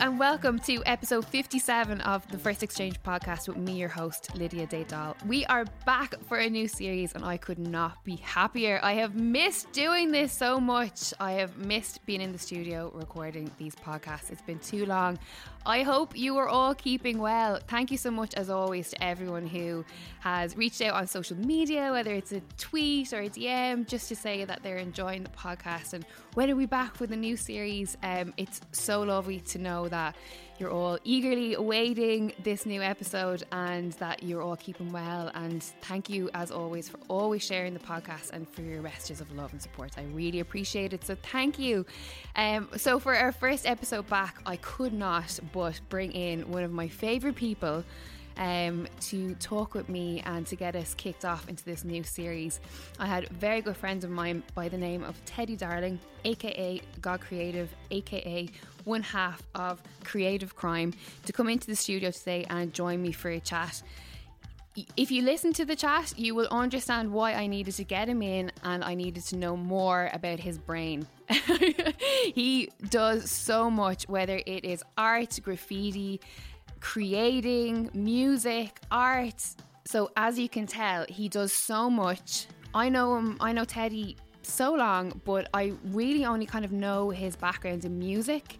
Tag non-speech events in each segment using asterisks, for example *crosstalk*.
And welcome to episode 57 of the First Exchange podcast with me, your host, Lydia Daydal. We are back for a new series and I could not be happier. I have missed doing this so much. I have missed being in the studio recording these podcasts. It's been too long. I hope you are all keeping well. Thank you so much, as always, to everyone who has reached out on social media, whether it's a tweet or a DM, just to say that they're enjoying the podcast. And when are we back with a new series? Um, it's so lovely to know that you're all eagerly awaiting this new episode and that you're all keeping well. And thank you, as always, for always sharing the podcast and for your messages of love and support. I really appreciate it. So thank you. Um, so for our first episode back, I could not but bring in one of my favorite people. Um, to talk with me and to get us kicked off into this new series. I had very good friend of mine by the name of Teddy Darling, aka God Creative, aka one half of Creative Crime, to come into the studio today and join me for a chat. If you listen to the chat, you will understand why I needed to get him in and I needed to know more about his brain. *laughs* he does so much, whether it is art, graffiti, creating, music, art. So, as you can tell, he does so much. I know him, I know Teddy so long, but I really only kind of know his background in music.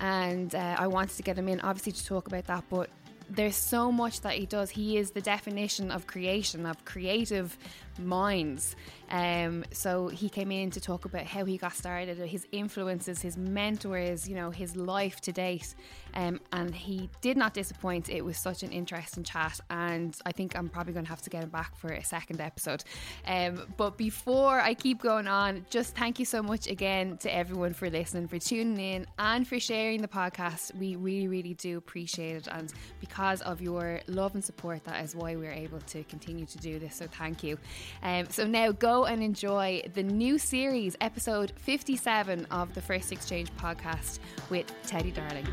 And uh, I wanted to get him in, obviously, to talk about that. But there's so much that he does. He is the definition of creation, of creative minds. Um, so he came in to talk about how he got started, his influences, his mentors, you know, his life to date. Um, and he did not disappoint. It was such an interesting chat, and I think I'm probably going to have to get him back for a second episode. Um, but before I keep going on, just thank you so much again to everyone for listening, for tuning in, and for sharing the podcast. We really, really do appreciate it, and because of your love and support, that is why we're able to continue to do this. So thank you. Um, so now go and enjoy the new series, episode 57 of the First Exchange podcast with Teddy Darling.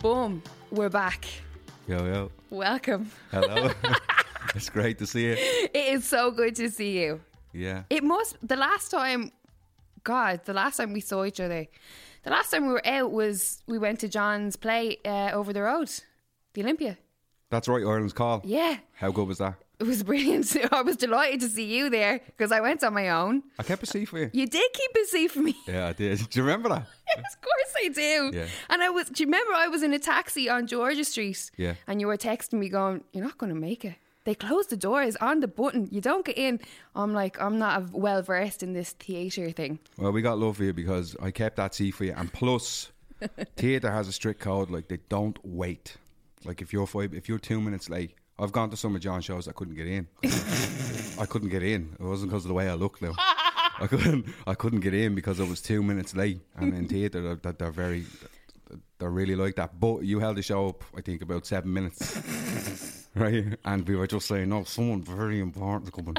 Boom, we're back. Yo, yo. Welcome. Hello. *laughs* *laughs* it's great to see you. It is so good to see you. Yeah. It must, the last time, God, the last time we saw each other, the last time we were out was we went to John's play uh, over the road, the Olympia. That's right, Ireland's call. Yeah. How good was that? It was brilliant. *laughs* I was delighted to see you there because I went on my own. I kept a seat for you. You did keep a seat for me. *laughs* Yeah, I did. Do you remember that? Yes, *laughs* of course I do. Yeah. And I was. Do you remember I was in a taxi on Georgia Street? Yeah. And you were texting me going, "You're not going to make it. They closed the doors on the button. You don't get in." I'm like, I'm not well versed in this theatre thing. Well, we got love for you because I kept that seat for you. And plus, theatre has a strict code. Like, they don't wait. Like, if you're five, if you're two minutes late, I've gone to some of John's shows. I couldn't get in. I couldn't get in. It wasn't because of the way I looked though. I couldn't. I couldn't get in because I was two minutes late. And in theatre, they're, they're, very, they're really like that. But you held the show up, I think, about seven minutes, right? And we were just saying, "No, someone very important coming,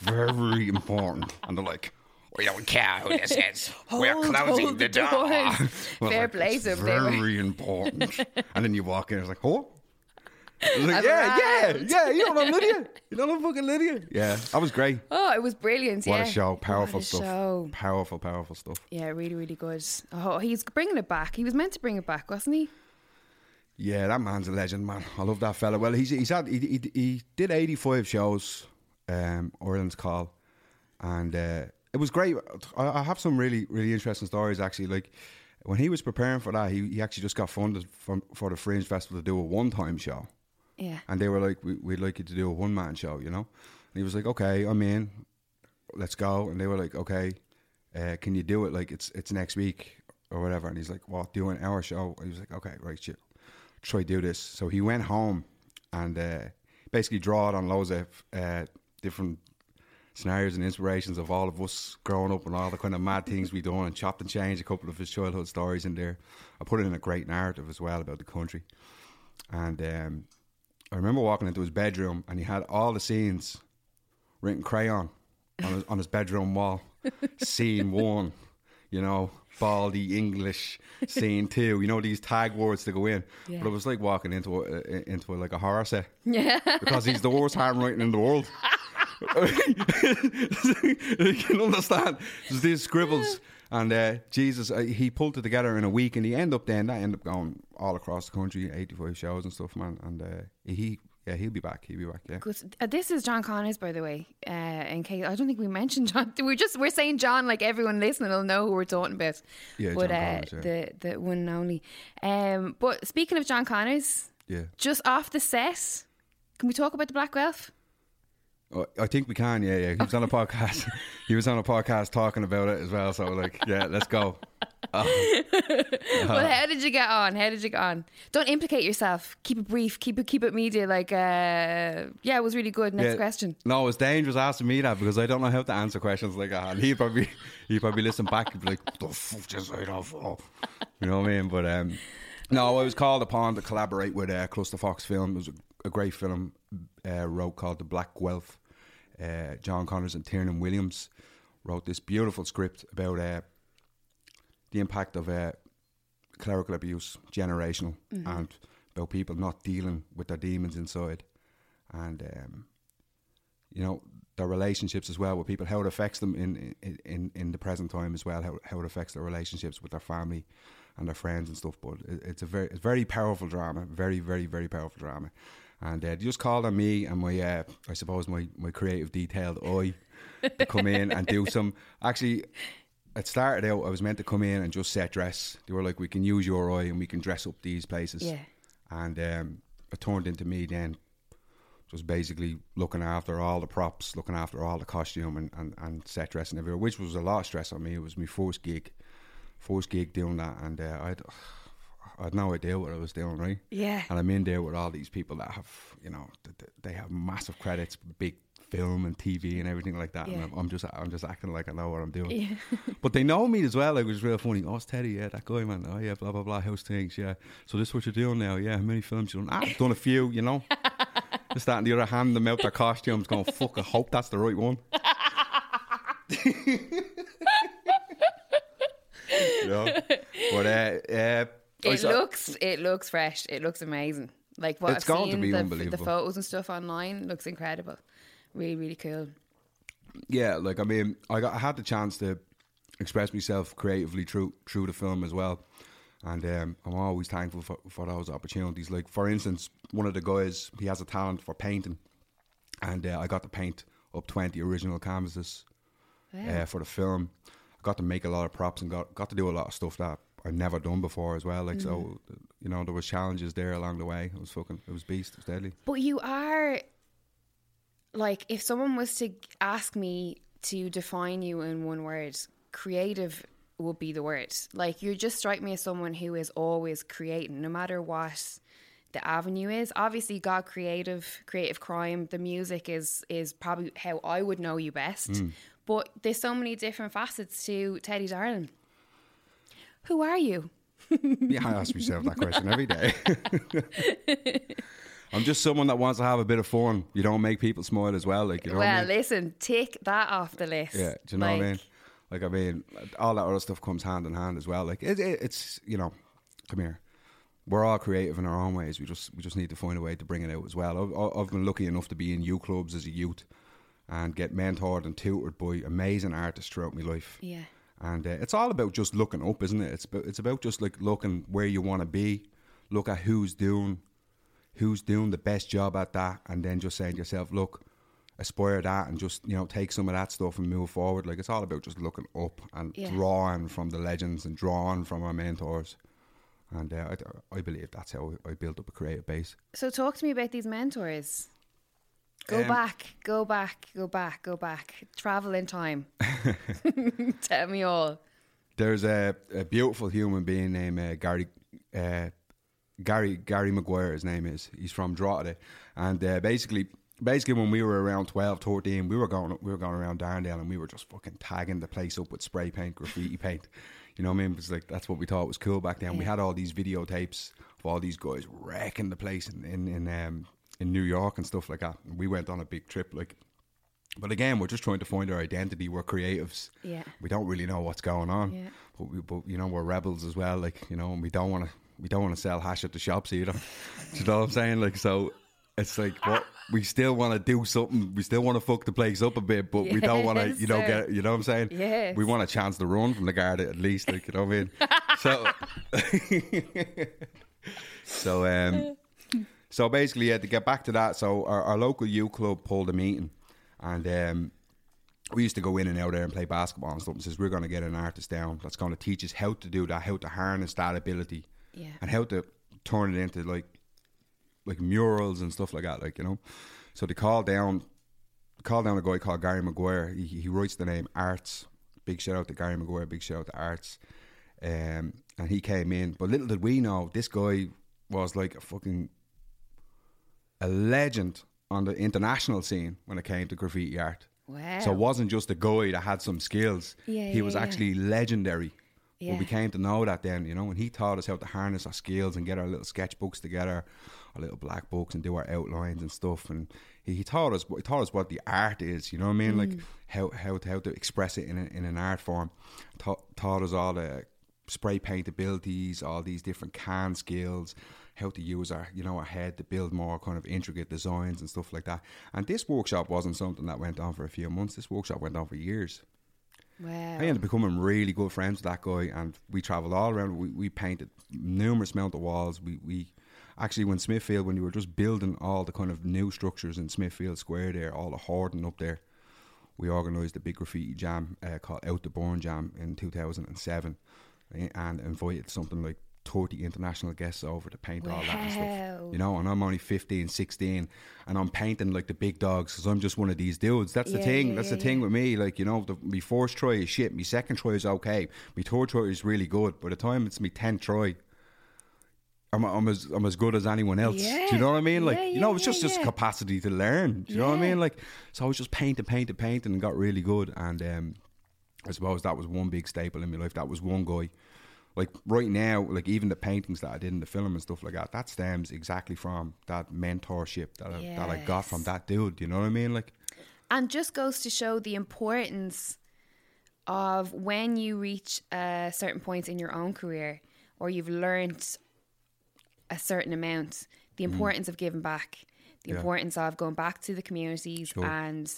very important." And they're like. We don't care who this is. *laughs* We're Hold, closing hold the the door. *laughs* Well, Fair like, play were- Very important. *laughs* and then you walk in, it's like, oh. Like, yeah, yeah, yeah. You don't know Lydia. You don't know fucking Lydia. Yeah, that was great. Oh, it was brilliant. What yeah. a show. Powerful a stuff. show. Powerful, powerful stuff. Yeah, really, really good. Oh, he's bringing it back. He was meant to bring it back, wasn't he? Yeah, that man's a legend, man. I love that fella. Well, he's he's had he he, he did eighty five shows, um, Ireland's call, and uh, it was great. I, I have some really really interesting stories actually. Like when he was preparing for that, he, he actually just got funded from for the Fringe Festival to do a one time show, Yeah. and they were like, we, "We'd like you to do a one man show," you know. And he was like, "Okay, I'm in. Let's go." And they were like, "Okay, uh, can you do it? Like it's it's next week." or whatever. And he's like, well, Do an hour show?" And he was like, "Okay, right, shit, try do this." So he went home and uh, basically drawed on loads of uh, different scenarios and inspirations of all of us growing up and all the kind of mad things we done and chopped and changed a couple of his childhood stories in there. I put it in a great narrative as well about the country. And um, I remember walking into his bedroom and he had all the scenes written crayon on his, on his bedroom wall. *laughs* Scene one, you know, baldy English. Scene two, you know these tag words to go in. Yeah. But it was like walking into a, into a, like a horror set *laughs* Yeah. because he's the worst handwriting in the world. *laughs* you can understand. There's these scribbles, and uh, Jesus, uh, he pulled it together in a week, and he ended up then that ended up going all across the country, 85 shows and stuff, man. And uh, he, yeah, he'll be back. He'll be back. Yeah. Good. Uh, this is John Connors, by the way. Uh, in case I don't think we mentioned John. *laughs* We're just we're saying John like everyone listening will know who we're talking about. Yeah, but John uh, Connors, yeah. the the one and only. Um, but speaking of John Connors, Yeah. just off the set, can we talk about the Black Guelph? Oh, I think we can. Yeah, yeah. He was on a podcast. *laughs* he was on a podcast talking about it as well. So like, yeah, let's go. *laughs* Well, how did you get on? How did you get on? Don't implicate yourself. Keep it brief. Keep it keep it media. Like, uh, yeah, it was really good. Next Yeah. question. No, it's dangerous asking me that because I don't know how to answer questions like that. He'd probably he'd probably listen back and be like, the fuck just that for?" You know what I mean? But um, no, I was called upon to collaborate with uh, Cluster Fox Film. It was a, a great film uh, wrote called The Black Guelph. Uh, John Connors and Tiernan Williams wrote this beautiful script about uh, the impact of uh, clerical abuse, generational, and about people not dealing with their demons inside. And um, you know their relationships as well with people, how it affects them in in, in, in the present time as well, how, how it affects their relationships with their family and their friends and stuff. But it, it's a very it's very powerful drama, very very very powerful drama. And uh, they just called on me and my uh, I suppose my my creative detailed eye to come in and do some. Actually, it started out I was meant to come in and just set dress. They were like, we can use your eye and we can dress up these places. Yeah. And um, it turned into me then just basically looking after all the props, looking after all the costume and, and, and set dressing everywhere, which was a lot of stress on me. It was my first gig, first gig doing that, and uh, I had no idea what I was doing, right? Yeah. And I'm in there with all these people that have, you know, th- th- they have massive credits, big film and TV and everything like that. Yeah. And I'm, I'm just, I'm just acting like I know what I'm doing. Yeah. *laughs* But they know me as well. Like, it was real funny. Oh, it's Teddy, yeah, that guy, man. Oh, yeah, blah, blah, blah. How's things? Yeah. So this is what you're doing now? Yeah. How many films you done? Ah, I've done a few, you know. *laughs* Just that and the other hand, them out their costumes going, fuck, I hope that's the right one. *laughs* yeah. But, uh, uh, I It saw- looks it looks fresh. It looks amazing. Like what It's I've going to seen, be the, unbelievable. the photos and stuff online looks incredible. Really, really cool. yeah, like I mean, I got I had the chance to express myself creatively through through the film as well, and um, I'm always thankful for, for those opportunities. Like for instance, one of the guys he has a talent for painting, and uh, I got to paint up twenty original canvases uh, for the film. I got to make a lot of props and got got to do a lot of stuff that I've never done before as well. Like so, mm. you know, there was challenges there along the way. It was fucking, it was beast, it was deadly. But you are like if someone was to ask me to define you in one word, creative would be the word. Like you just strike me as someone who is always creating, no matter what the avenue is. Obviously, got creative, creative crime. The music is is probably how I would know you best. Mm. But there's so many different facets to Teddy Darling. Who are you? Yeah, I ask myself that question every day. *laughs* I'm just someone that wants to have a bit of fun. You don't make people smile as well, like you know. what I well, mean? listen, take that off the list. Yeah, do you know what I mean? Like I mean, all that other stuff comes hand in hand as well. Like it, it, it's you know, come here. We're all creative in our own ways. We just we just need to find a way to bring it out as well. I've, I've been lucky enough to be in youth clubs as a youth and get mentored and tutored by amazing artists throughout my life. Yeah. And uh, it's all about just looking up, isn't it? It's about, it's about just like looking where you want to be, look at who's doing who's doing the best job at that, and then just saying to yourself, look, aspire that, and just you know take some of that stuff and move forward. Like it's all about just looking up and Yeah. drawing from the legends and drawing from our mentors. And uh, I, I believe that's how I built up a creative base. So talk to me about these mentors. Go Um, back, go back, go back, go back. Travel in time. *laughs* Tell me all. there's a, a beautiful human being named uh, Gary. Uh, Gary Gary Maguire, his name is. He's from Drogheda, and uh, basically, basically, when we were around 12, 13, we were going we were going around Darndale, and we were just fucking tagging the place up with spray paint, graffiti paint. You know what I mean? It was like that's what we thought was cool back then. We had all these videotapes of all these guys wrecking the place in in in, um, in New York and stuff like that. And we went on a big trip, like. But again, we're just trying to find our identity. We're creatives. Yeah. We don't really know what's going on. Yeah. But we, but you know, we're rebels as well. Like you know, and we don't want to, we don't want to sell hash at the shops either. Do you know what I'm saying? Like so, it's like what we still want to do something. We still want to fuck the place up a bit, but we don't want to, you know, sir. get. You know what I'm saying? Yes. We want a chance to run from the guard at least. Like you know what I mean? *laughs* so. *laughs* so um. So basically, yeah, to get back to that, so our, our local youth club pulled a meeting, and um, we used to go in and out there and play basketball and stuff. And says we're going to get an artist down that's going to teach us how to do that, how to harness that ability, Yeah. and how to turn it into like like murals and stuff like that, like you know. So they called down, called down a guy called Gary Maguire. He, he writes the name Arts. Big shout out to Gary Maguire. Big shout out to Arts. Um, and he came in, but little did we know, this guy was like a fucking a legend on the international scene when it came to graffiti art. Wow. So it wasn't just a guy that had some skills. Yeah, he yeah, was yeah. actually legendary. Yeah. But we came to know that then, you know, and he taught us how to harness our skills and get our little sketchbooks together, our little black books, and do our outlines and stuff. And he, he taught us, he taught us what the art is. You know what I mean? Like Mm. how how to, how to express it in a, in an art form. Taught, taught us all the spray paint abilities, all these different can skills, how to use our you know our head to build more kind of intricate designs and stuff like that. And this workshop wasn't something that went on for a few months. This workshop went on for years. wow. I ended up becoming really good friends with that guy, and we travelled all around. We, we painted numerous amount of walls. We we actually when Smithfield when you were just building all the kind of new structures in Smithfield Square there, all the hoarding up there. We organised a big graffiti jam uh, called Out the Born Jam in 2007, eh, and invited something like 30 international guests over to paint all that and stuff. You know, and I'm only 15, 16, and I'm painting like the big dogs because I'm just one of these dudes. That's the Yeah, thing. yeah, That's yeah, the thing with me. Like, you know, the, my first try is shit. My second try is okay. My third try is really good. By the time it's my 10th try, I'm, I'm as I'm as good as anyone else. Yeah. Do you know what I mean? Like, Yeah, you know, it's just yeah, just yeah. capacity to learn. Do you know what I mean? Like, so I was just painting, painting, painting, and got really good. And um, I suppose that was one big staple in my life. That was one guy. Like right now, like even the paintings that I did in the film and stuff like that, that stems exactly from that mentorship that I, that I got from that dude. You know what I mean? Like, and just goes to show the importance of when you reach a certain point in your own career or you've learned a certain amount the importance of giving back the Mm. Yeah. importance of going back to the communities Sure. and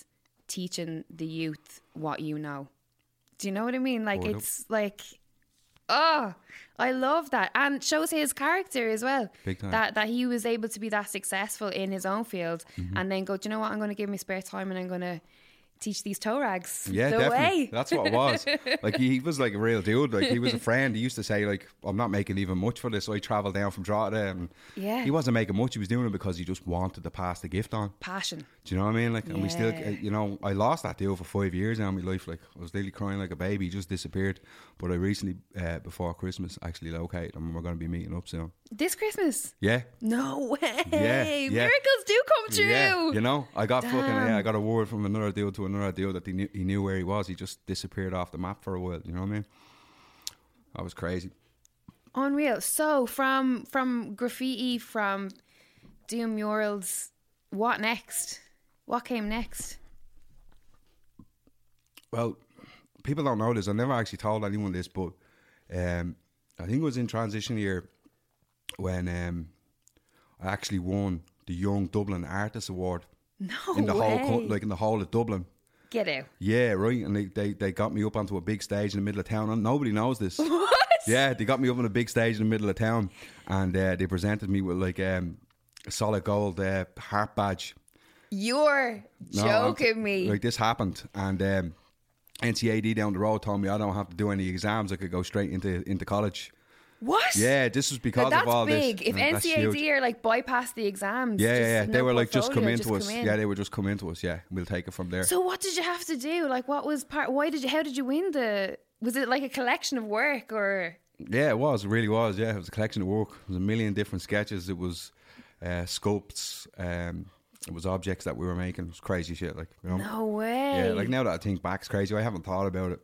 teaching the youth what you know do you know what i mean like up. it's like oh i love that and shows his character as well Big time. that that he was able to be that successful in his own field Mm-hmm. and then go do you know what i'm going to give me spare time and i'm going to teach these toe rags Yeah, the definitely. way That's what it was. *laughs* like he, he was like a real dude. Like he was a friend. He used to say like, "I'm not making even much for this." So I travelled down from Drogheda, and Yeah. he wasn't making much. He was doing it because he just wanted to pass the gift on. passion Do you know what I mean? Like, and we still, uh, you know, I lost that deal for five years now in my life. Like, I was literally crying like a baby. He just disappeared. But I recently, uh, before Christmas, actually located him, and we're going to be meeting up soon. this christmas Yeah. no way yeah. miracles do come true Yeah, you know, I got fucking yeah, I got a word from another deal to another deal that he knew, he knew where he was. He just disappeared off the map for a while. You know what I mean? That was crazy. Unreal. So from from graffiti, from doing murals, what next? What came next? Well, people don't know this. I never actually told anyone this, but um, I think it was in transition year when um, I actually won the Young Dublin Artist Award No in the whole way. co- like in the whole of Dublin. Get out. Yeah, right. And they, they, they got me up onto a big stage in the middle of town. And nobody knows this. *laughs* What? Yeah, they got me up on a big stage in the middle of town, and uh, they presented me with like um, a solid gold uh, heart badge. You're No, I'm- joking me. Like this happened, and um, NCAD down the road told me I don't have to do any exams. I could go straight into into college. What? Yeah, this was because Now, of all that's big. this. If and that's NCAD huge. are like bypass the exams. Yeah, yeah, yeah. They were like, just come into us. in. Yeah, they were just come into us. Yeah, we'll take it from there. So what did you have to do? Like, what was part? Why did you? How did you win the? Was it like a collection of work or? Yeah, it was. It really was. Yeah, it was a collection of work. It was a million different sketches. It was uh, sculpts. Um, it was objects that we were making. It was crazy shit. Like you know. No way. Yeah, like now that I think back, it's crazy. I haven't thought about it.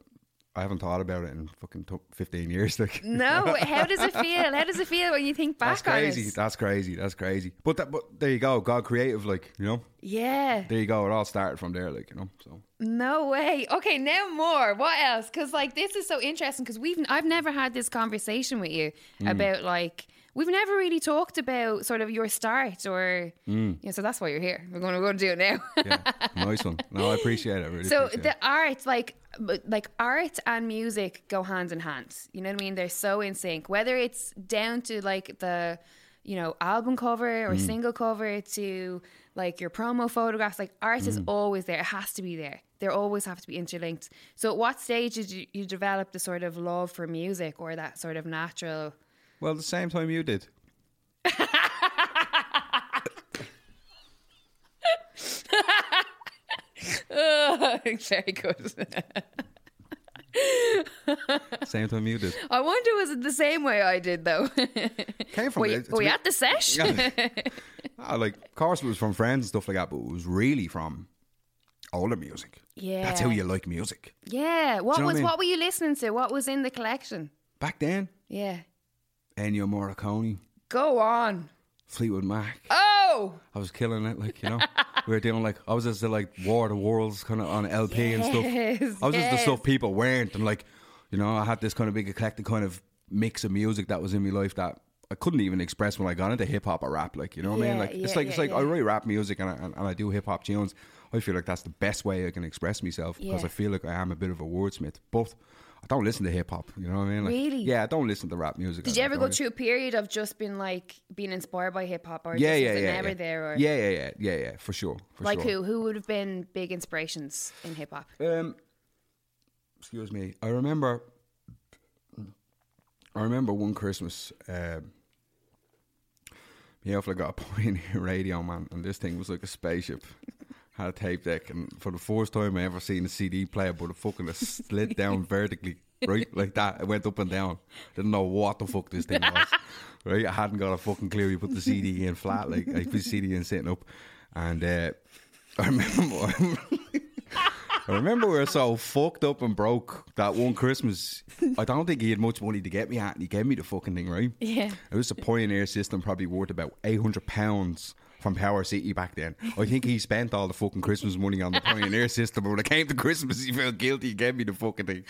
I haven't thought about it in fucking t- fifteen years. *laughs* Like No, how does it feel? How does it feel when you think back that's crazy. on it? That's crazy. That's crazy. But that, but there you go. God creative. Like you know. Yeah. There you go. It all started from there. Like you know. So No way. Okay, now more. What else? Because like this is so interesting. Because we've I've never had this conversation with you Mm. about like we've never really talked about sort of your start or yeah. So that's why you're here. We're going to go and do it now. Mm. yeah, nice one. No, I appreciate it. I really *laughs* so the it. art, like but, like art and music, go hand in hand. You know what I mean? They're so in sync. Whether it's down to like the you know album cover Mm. or single cover to like your promo photographs, like art Mm. is always there. It has to be there. They always have to be interlinked. So, at what stage did you, you develop the sort of love for music or that sort of natural? Well, the same time you did. *laughs* Very good. *laughs* Same time you did. I wonder was it the same way I did though? Came from were it. were a at the sesh? *laughs* Ah, like, of course, it was from friends and stuff like that, but it was really from older music. Yeah. That's how you like music. Yeah. What know what I was mean? what were you listening to? What was in the collection? Back then, Yeah. Ennio Morricone, Go on. Fleetwood Mac. Oh. I was killing it, like you know. *laughs* we were doing like I was just the like War of the Worlds kind of on LP and Yes, stuff. I was just the stuff people weren't, and like you know, I had this kind of big eclectic kind of mix of music that was in my life that I couldn't even express when I got into hip hop or rap. Like you know what I mean? Yeah, Like it's yeah, like it's yeah, like I yeah. write rap music and I, and, and I do hip hop tunes. I feel like that's the best way I can express myself because Yeah. I feel like I am a bit of a wordsmith, but. I don't listen to hip hop, you know what I mean? Like, Really? Yeah, I don't listen to rap music. Did you ever go through a period of just being like being inspired by hip hop or yeah, just yeah, yeah, never yeah. there or yeah, yeah, yeah, yeah, yeah, for sure, for like sure. who? Who would have been big inspirations in hip hop? Um, excuse me. I remember. I remember one Christmas. Um, me and Affleck got a *laughs* Pioneer radio, man, and this thing was like a spaceship. Had a tape deck, and for the first time I ever seen a CD player, but it fucking er it slid down *laughs* vertically, right like that. It went up and down. Didn't er know what the fuck this thing was. Right, I hadn't got a fucking clue. You put the CD in flat, like I put the CD in sitting up, and uh, I remember. *laughs* I remember we were so fucked up and broke that one Christmas. I don't think he had much money to get me at, and he gave me the fucking thing, right? Yeah. It was a Pioneer system, probably worth about eight hundred pounds from Power City back then. I think he spent all the fucking Christmas money on the Pioneer system, but when it came to Christmas, he felt guilty. He gave me the fucking thing.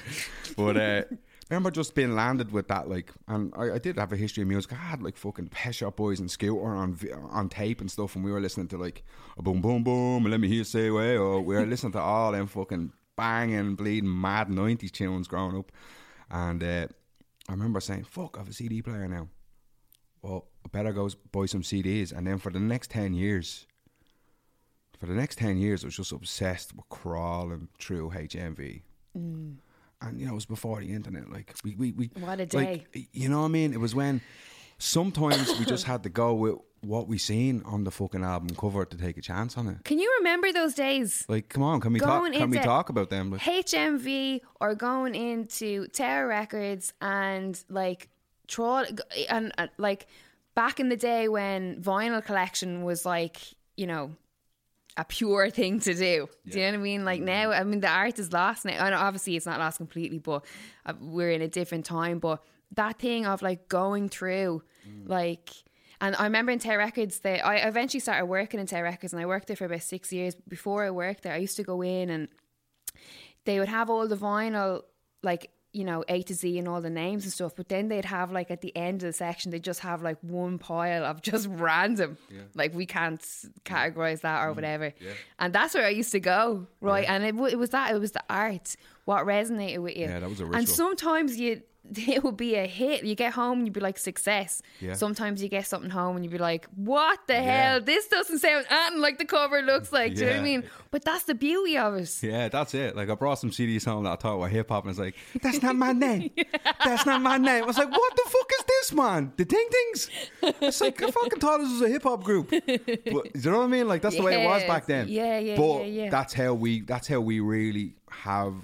But uh, remember just being landed with that, like, and I, I did have a history of music. I had like fucking Pet Shop Boys and Scooter on on tape and stuff, and we were listening to like a boom boom boom, let me hear say away, or we were listening to all them fucking banging, bleeding, mad '90s tunes growing up. And uh, I remember saying, "Fuck, I have a CD player now." Well, better go buy some CDs, and then for the next ten years, for the next ten years, I was just obsessed with crawling through HMV. And you know, it was before the internet. Like we, we, we What a like, you know what I mean? It was when sometimes we just had to go with what we seen on the fucking album cover to take a chance on it. Can you remember those days? Like, come on, can we talk? Can we talk about them? Like, HMV or going into Tower Records and like troll and uh, like back in the day when vinyl collection was like you know a pure thing to do. Do you know what I mean? Like now, I mean the art is lost now. And obviously, it's not lost completely, but uh, we're in a different time. But that thing of like going through, like. And I remember in Tower Records, they, I eventually started working in Tower Records, and I worked there for about six years. Before I worked there, I used to go in and they would have all the vinyl, like, you know, A to Z and all the names and stuff. But then they'd have, like, at the end of the section, they'd just have, like, one pile of *laughs* just random. Like, we can't categorize that or mm-hmm. whatever. And that's where I used to go, right? And it, w- it was that, it was the art, what resonated with you. Yeah, that was a And sometimes you, *laughs* it would be a hit. You get home and you'd be like, success. Yeah. Sometimes you get something home and you'd be like, what the Yeah. hell? This doesn't sound anything like the cover looks like. Do you know what I mean? But that's the beauty of it. Yeah, that's it. Like I brought some CDs home that I thought were hip hop, and it's like, *laughs* that's not my name. That's not my name. I was like, what the fuck is this, man? The Ting Tings. It's like I fucking thought this was a hip hop group. *laughs* But do you know what I mean? Like that's the way it was back then. Yeah, yeah, But yeah, yeah. that's how we. That's how we really have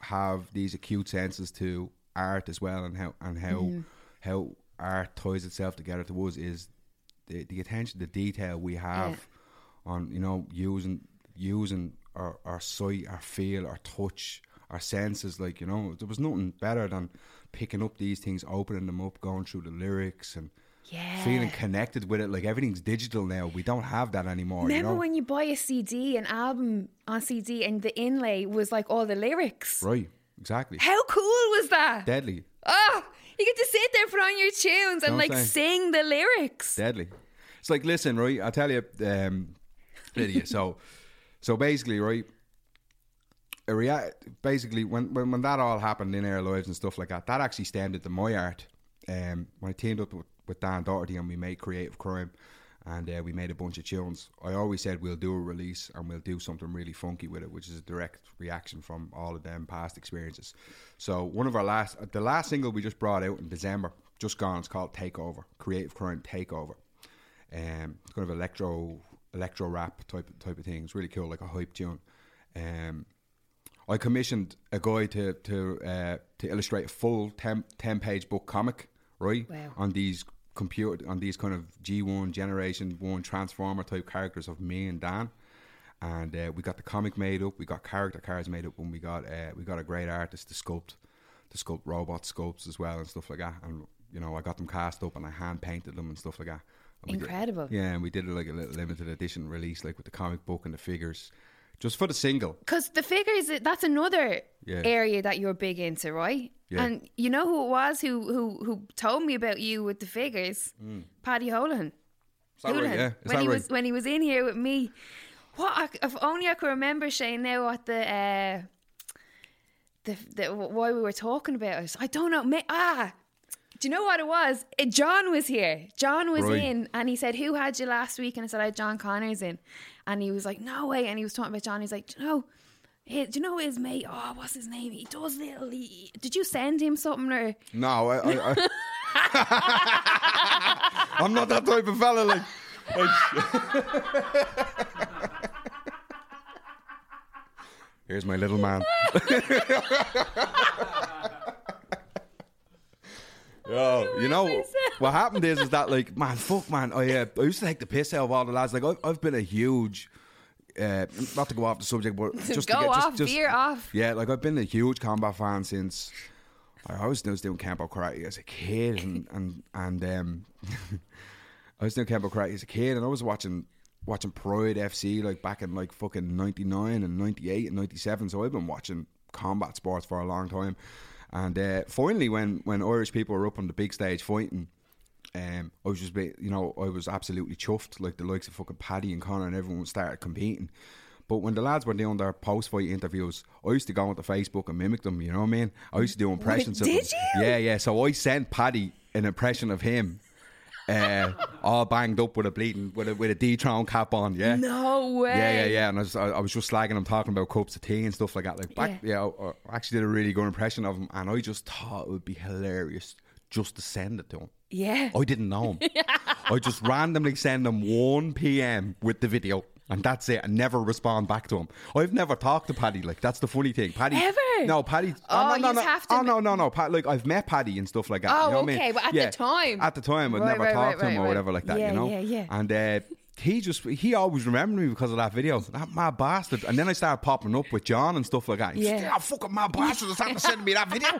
have these acute senses to art as well, and how and how Mm-hmm. how art ties itself together to us is the, the attention to detail we have on you know using using our, our sight, our feel, our touch, our senses. Like you know, there was nothing better than picking up these things, opening them up, going through the lyrics, and Yeah. feeling connected with it. Like everything's digital now. We don't have that anymore. Remember you know? when you buy a CD, an album on CD, and the inlay was like all the lyrics? right? Exactly. How cool was that? Deadly. Oh, you get to sit there, put on your tunes, and Don't like say. sing the lyrics. deadly. It's like, listen, right? I'll tell you, um, Lydia. so, *laughs* so basically, right? A rea- basically, when, when when that all happened in our lives and stuff like that, that actually stemmed into my art. Um, when I teamed up with, with Dan Doherty and we made Creative Crime, and uh, we made a bunch of tunes. I always said we'll do a release and we'll do something really funky with it, which is a direct reaction from all of them past experiences. So one of our last, the last single we just brought out in December, just gone. It's called Takeover, Creative Crime Takeover. Um, it's kind of electro electro rap type type of thing. It's really cool, like a hype tune. Um, I commissioned a guy to to uh, to illustrate a full 10, 10 page book comic, right? Wow. On these computer on these kind of G one generation one transformer type characters of me and Dan. And uh, we got the comic made up. We got character cards made up, and we got uh, we got a great artist to sculpt, to sculpt robot sculpts as well and stuff like that. And you know, I got them cast up and I hand painted them and stuff like that. And we did- Incredible. yeah, and we did like a little limited edition release, like with the comic book and the figures, just for the single. Because the figures, that's another Yeah. area that you're big into, right? Yeah. And you know who it was who who who told me about you with the figures? Paddy. Mm. Is that right? Yeah, when he right? was when he was in here with me. What I, if only I could remember Shane now what the uh, the, the why we were talking about it. I don't know. May, ah, do you know what it was? Uh, John was here. John was Right. in, and he said, "Who had you last week?" And I said, "I had John Connors in," and he was like, "No way!" And he was talking about John. He's like, "Do you know?" Hey, do you know his mate? Oh, what's his name? He does little. He, did you send him something or? No, I, I, I *laughs* I'm not that type of fella. Like, *laughs* here's my little man. *laughs* Oh, you know what happened is is that like man, fuck man, I uh, I used to take the piss out of all the lads. Like I've, I've been a huge, uh, not to go off the subject, but *laughs* just Go to get, just- off, just, veer off. Yeah, like I've been a huge combat fan since I always was doing Kempo karate as a kid, and *laughs* and and um, *laughs* I was doing Kempo karate as a kid, and I was watching watching Pride FC like back in like fucking ninety nine and ninety eight and ninety seven. So I've been watching combat sports for a long time, and uh, finally when when Irish people were up on the big stage fighting. Um, I was just, be, you know, I was absolutely chuffed, like the likes of fucking Paddy and Conor and everyone started competing. But when the lads were doing their post-fight interviews, I used to go onto Facebook and mimic them. You know what I mean? I used to do impressions of did them. you? Yeah, yeah. So I sent Paddy an impression of him, uh, all banged up with a bleeding with a with a D-tron cap on. Yeah. No way. Yeah, yeah, yeah. And I was, I, I was just slagging him, talking about cups of tea and stuff like that. Like back, yeah, I, I actually did a really good impression of him, and I just thought it would be hilarious just to send it to him. Yeah. I didn't know him. *laughs* I just randomly send him 1 p.m. with the video. And that's it. And never respond back to him. I've never talked to Paddy. Like that's the funny thing. Paddy. Ever? No, Paddy. Oh, no, no, yous no. have to Oh no, no, no. Pat, like I've met Paddy and stuff like that. Oh, you know what I okay, mean? but at the time. At the time, I'd Right, never right, talked right, to him or whatever like that. Yeah, you know. yeah, yeah. And uh, he just he always remembered me because of that video. That mad bastard. And then I started popping up with John and stuff like that. He's Yeah. yeah, fucking mad bastard. Is after sending me that video. *laughs*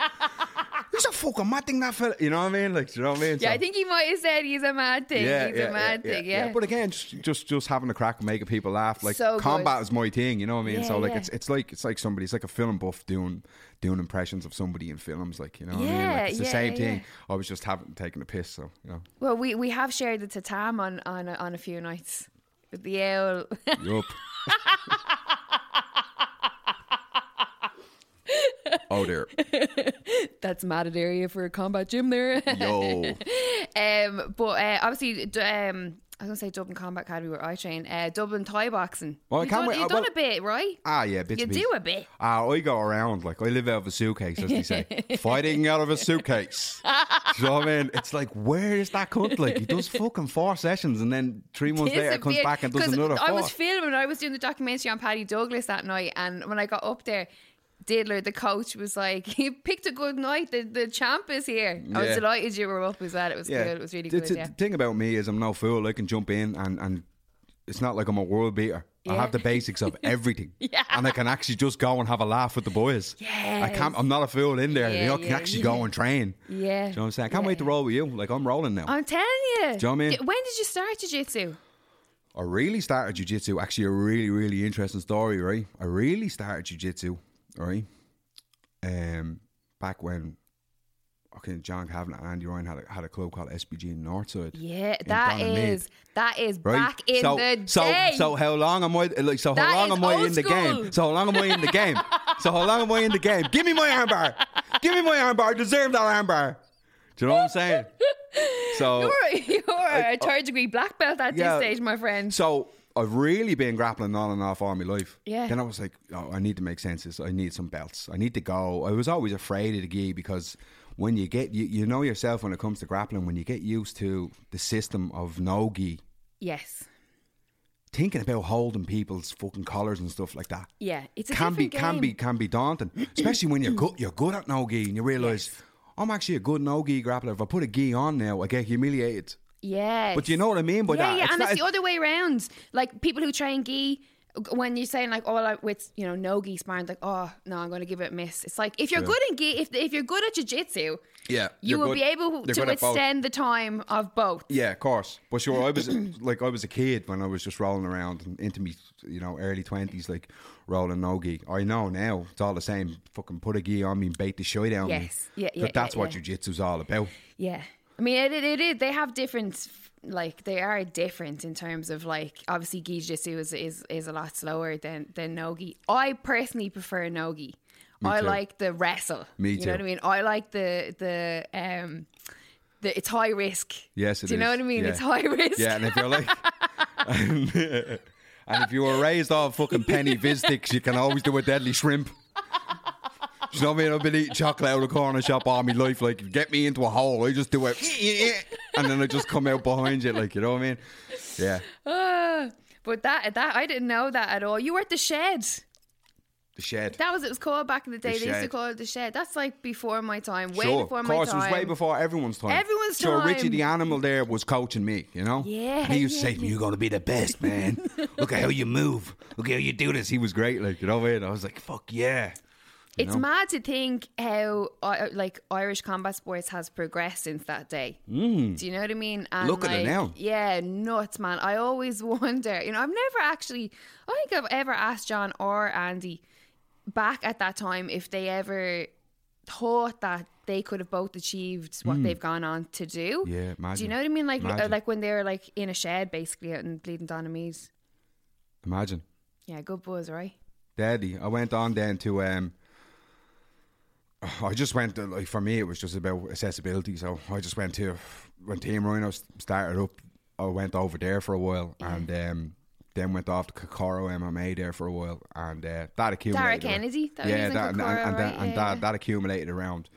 He's a fucking mad thing that fella. You know what I mean? Like, do you know what I mean? Yeah, So- I think he might have said he's a mad thing. he's a mad thing. Yeah. But again, just, just just having a crack and making people laugh. Like So good. combat is my thing, you know what I mean? Yeah, so like yeah. it's it's like it's like somebody, it's like a film buff doing doing impressions of somebody in films, like you know what I mean? Yeah, Like it's the yeah, same thing. yeah. I was just having taking a piss, so you know. Well, we, we have shared the tatami on on a, on a few nights with the owl. Yup. *laughs* *laughs* oh dear. *laughs* That's mad at area for a combat gym there. Yo. *laughs* um, but uh, obviously, um, I was gonna say Dublin Combat Academy where I train. Uh, Dublin Thai boxing. Well, I you've can't done, wait- You've uh, done well- a bit, right? Ah, yeah, bits You and do pieces. a bit. Ah, I go around like I live out of a suitcase, as they say, fighting out of a suitcase. Do you know what I mean? It's like, where is that cunt? Like he does fucking four sessions, and then three months later comes Disappeared. back and does 'Cause another I four. was filming. I was doing the documentary on Paddy Douglas that night, and when I got up there. Diddler, the coach, was like, *laughs* "You picked a good night. The, the champ is here." I was Yeah. delighted you were up as well. It was good. It was really the, good. the Yeah. thing about me is I'm no fool. I can jump in and and it's not like I'm a world beater. I Yeah. have the *laughs* basics of everything, *laughs* Yeah. and I can actually just go and have a laugh with the boys. I can't. I'm not a fool in there. Yeah, you know, I can yeah, actually yeah. go and train. Yeah. Do you know what I'm saying? I can't wait to roll with you. Like I'm rolling now. I'm telling you. Do you know what I mean? When did you start jiu-jitsu? I really started jiu-jitsu. Actually, a really, really interesting story, right? I really started jiu-jitsu, right? Um, back when, okay, John Kavanagh and Andy Ryan had a, had a club called SBG in Northside. Yeah, that is that is right? back in so, the so, day. So how long am I? Like, so That how long am I in the game? So how long am I in the game? so how long am I in the game? Give me my armbar. Give me my armbar. I deserve that armbar. Do you know what I'm saying? *laughs* So you're, you're a third degree black belt at Yeah. this stage, my friend. So I've really been grappling on and off all my life. Yeah. Then I was like, oh, I need to make sense of this. I need some belts. I need to go. I was always afraid of the gi because when you get you, you know yourself when it comes to grappling, when you get used to the system of no gi, Yes. thinking about holding people's fucking collars and stuff like that. Yeah, it's a can be different can be can be daunting, *clears throat* especially when you're good you're good at no gi and you realise Yes. I'm actually a good no gi grappler. If I put a gi on now, I get humiliated. Yes. But you know what I mean by yeah, that? Yeah, It's and it's the other way around. Like people who train gi, when you're saying like, oh, like with you know no gi sparring, like, oh no, I'm going to give it a miss. It's like if you're good in gi, if if you're good at jiu-jitsu, Yeah, you will good- be able to withstand the time of both. Yeah, of course. But sure, I was *coughs* like I was a kid when I was just rolling around and into me, you know, early twenties, like rolling no gi. I know now it's all the same. Fucking put a gi on me and bait the shit out of me. Yes. Yeah, yeah. But yeah, that's yeah, what yeah. jujitsu's all about. Yeah. I mean, it, it, it is. They have different, like, they are different in terms of, like, obviously, gi jitsu is, is, is a lot slower than, than nogi. I personally prefer nogi. I too. like the wrestle. Me You know what I mean? I like the, the, um, the, it's high risk. Yes, it Do you know is. what I mean? Yeah. It's high risk. Yeah, and if you're like, *laughs* and, if you were raised off fucking penny vis sticks, you can always do a deadly shrimp. You know what I mean? I've been eating chocolate out of a corner shop all my life. Like, get me into a hole, I just do it, *laughs* and then I just come out behind you. Like, you know what I mean? Yeah. Ah, but that, that, I didn't know that at all. You were at the shed. The shed. That was, it was called back in the day. The they used to call it the shed. That's like before my time. Way sure, before of my course, time. it was way before everyone's time. Everyone's time. so Richie the animal there was coaching me, you know. Yeah, and he used to yeah, say to me, "You're going to be the best, man. *laughs* Look at how you move. Look at how you do this." He was great, like you know what I mean. I was like, "Fuck yeah." It's know? mad to think how uh, like Irish combat sports has progressed since that day. Mm. Do you know what I mean? And Look at it now. Yeah, nuts, man. I always *laughs* wonder. You know, I've never actually. I don't think I've ever asked John or Andy back at that time if they ever thought that they could have both achieved what they've gone on to do. Yeah, Do you know what I mean? Like, uh, Imagine. like when they're like in a shed, basically out in Bleeding Donaghmede. Imagine, Yeah, good buzz, right? Daddy. I went on then to um. I just went to, like for me it was just about accessibility. So I just went to when Team Rhino started up. I went over there for a while and um, then went off to Kokoro MMA there for a while and uh, that accumulated. Dara Kennedy? That yeah, that, and, and, and, right? that, and Yeah, that, that accumulated around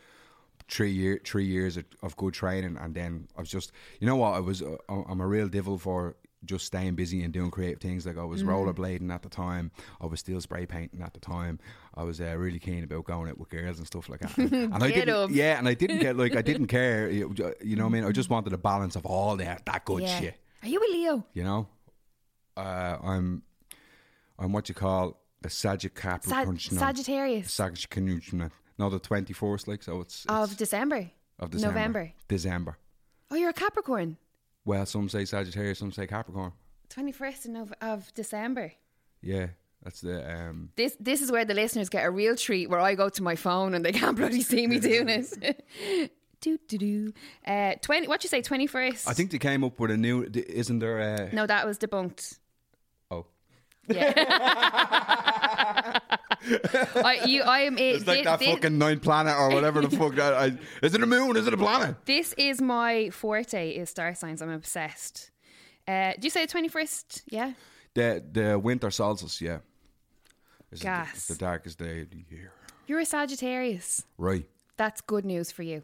three year three years of, of good training and then I was just you know what I was uh, I'm a real devil for just staying busy and doing creative things like I was Mm. rollerblading at the time I was still spray painting at the time I was uh, really keen about going out with girls and stuff like that and, and I *laughs* didn't up. yeah and I didn't get like I *laughs* didn't care you know what I mean I just wanted a balance of all that that good yeah. shit Are you a Leo? you know uh, I'm I'm what you call a Sag Sag- Sagittarius Sagittarius no the 24th like so it's, it's of December. of December. November. December. Oh, you're a Capricorn. Well, some say Sagittarius, some say Capricorn. 21st of, of December. Yeah, that's the um. This this is where the listeners get a real treat where I go to my phone and they *laughs* can't bloody see me doing it. *laughs* do do do. Uh, 20 what you say 21st? I think they came up with a new. Isn't there? Uh, No, that was debunked. Oh, Yeah. *laughs* *laughs* I, you, I am. it's like that fucking ninth planet or whatever the *laughs* fuck. That, I, is it a moon? Is it a planet? This is my forte. Is star signs. I'm obsessed. Uh, do you say the twenty first? Yeah. The the winter solstice. Yeah. It's the- Gas. It's the darkest day of the year. You're a Sagittarius. Right. That's good news for you.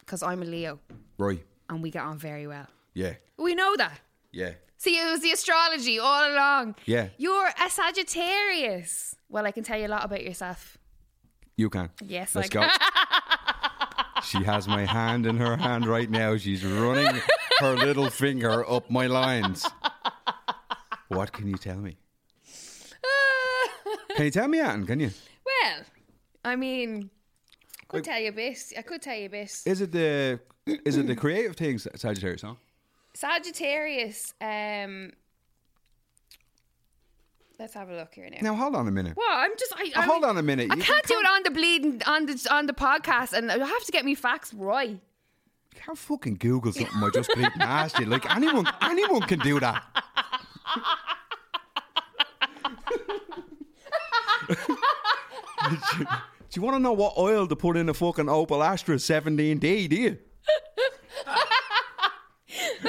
Because I'm a Leo Right. and we get on very well. Yeah. We know that. Yeah. See, it was the astrology all along. Yeah. You're a Sagittarius. Well, I can tell you a lot about yourself. You can. Yes, Let's I go. she has my hand in her hand right now. She's running her little finger up my lines. What can you tell me? *laughs* Can you tell me, Anne? Can you? well, I mean, I could Like- tell you a bit. I could tell you a bit. Is it the is it the creative things, Sagittarius? Huh? Sagittarius. Um, let's have a look here now. Now hold on a minute. Well, I'm just. I, Uh, I'm- hold on a minute. I You can't do it on the bleeding on the on the podcast, and I have to get me facts right. You can't fucking Google something I just asked you. Like anyone, anyone can do that. *laughs* do you want to know what oil to put in a fucking Opel Astra 17D? Do you?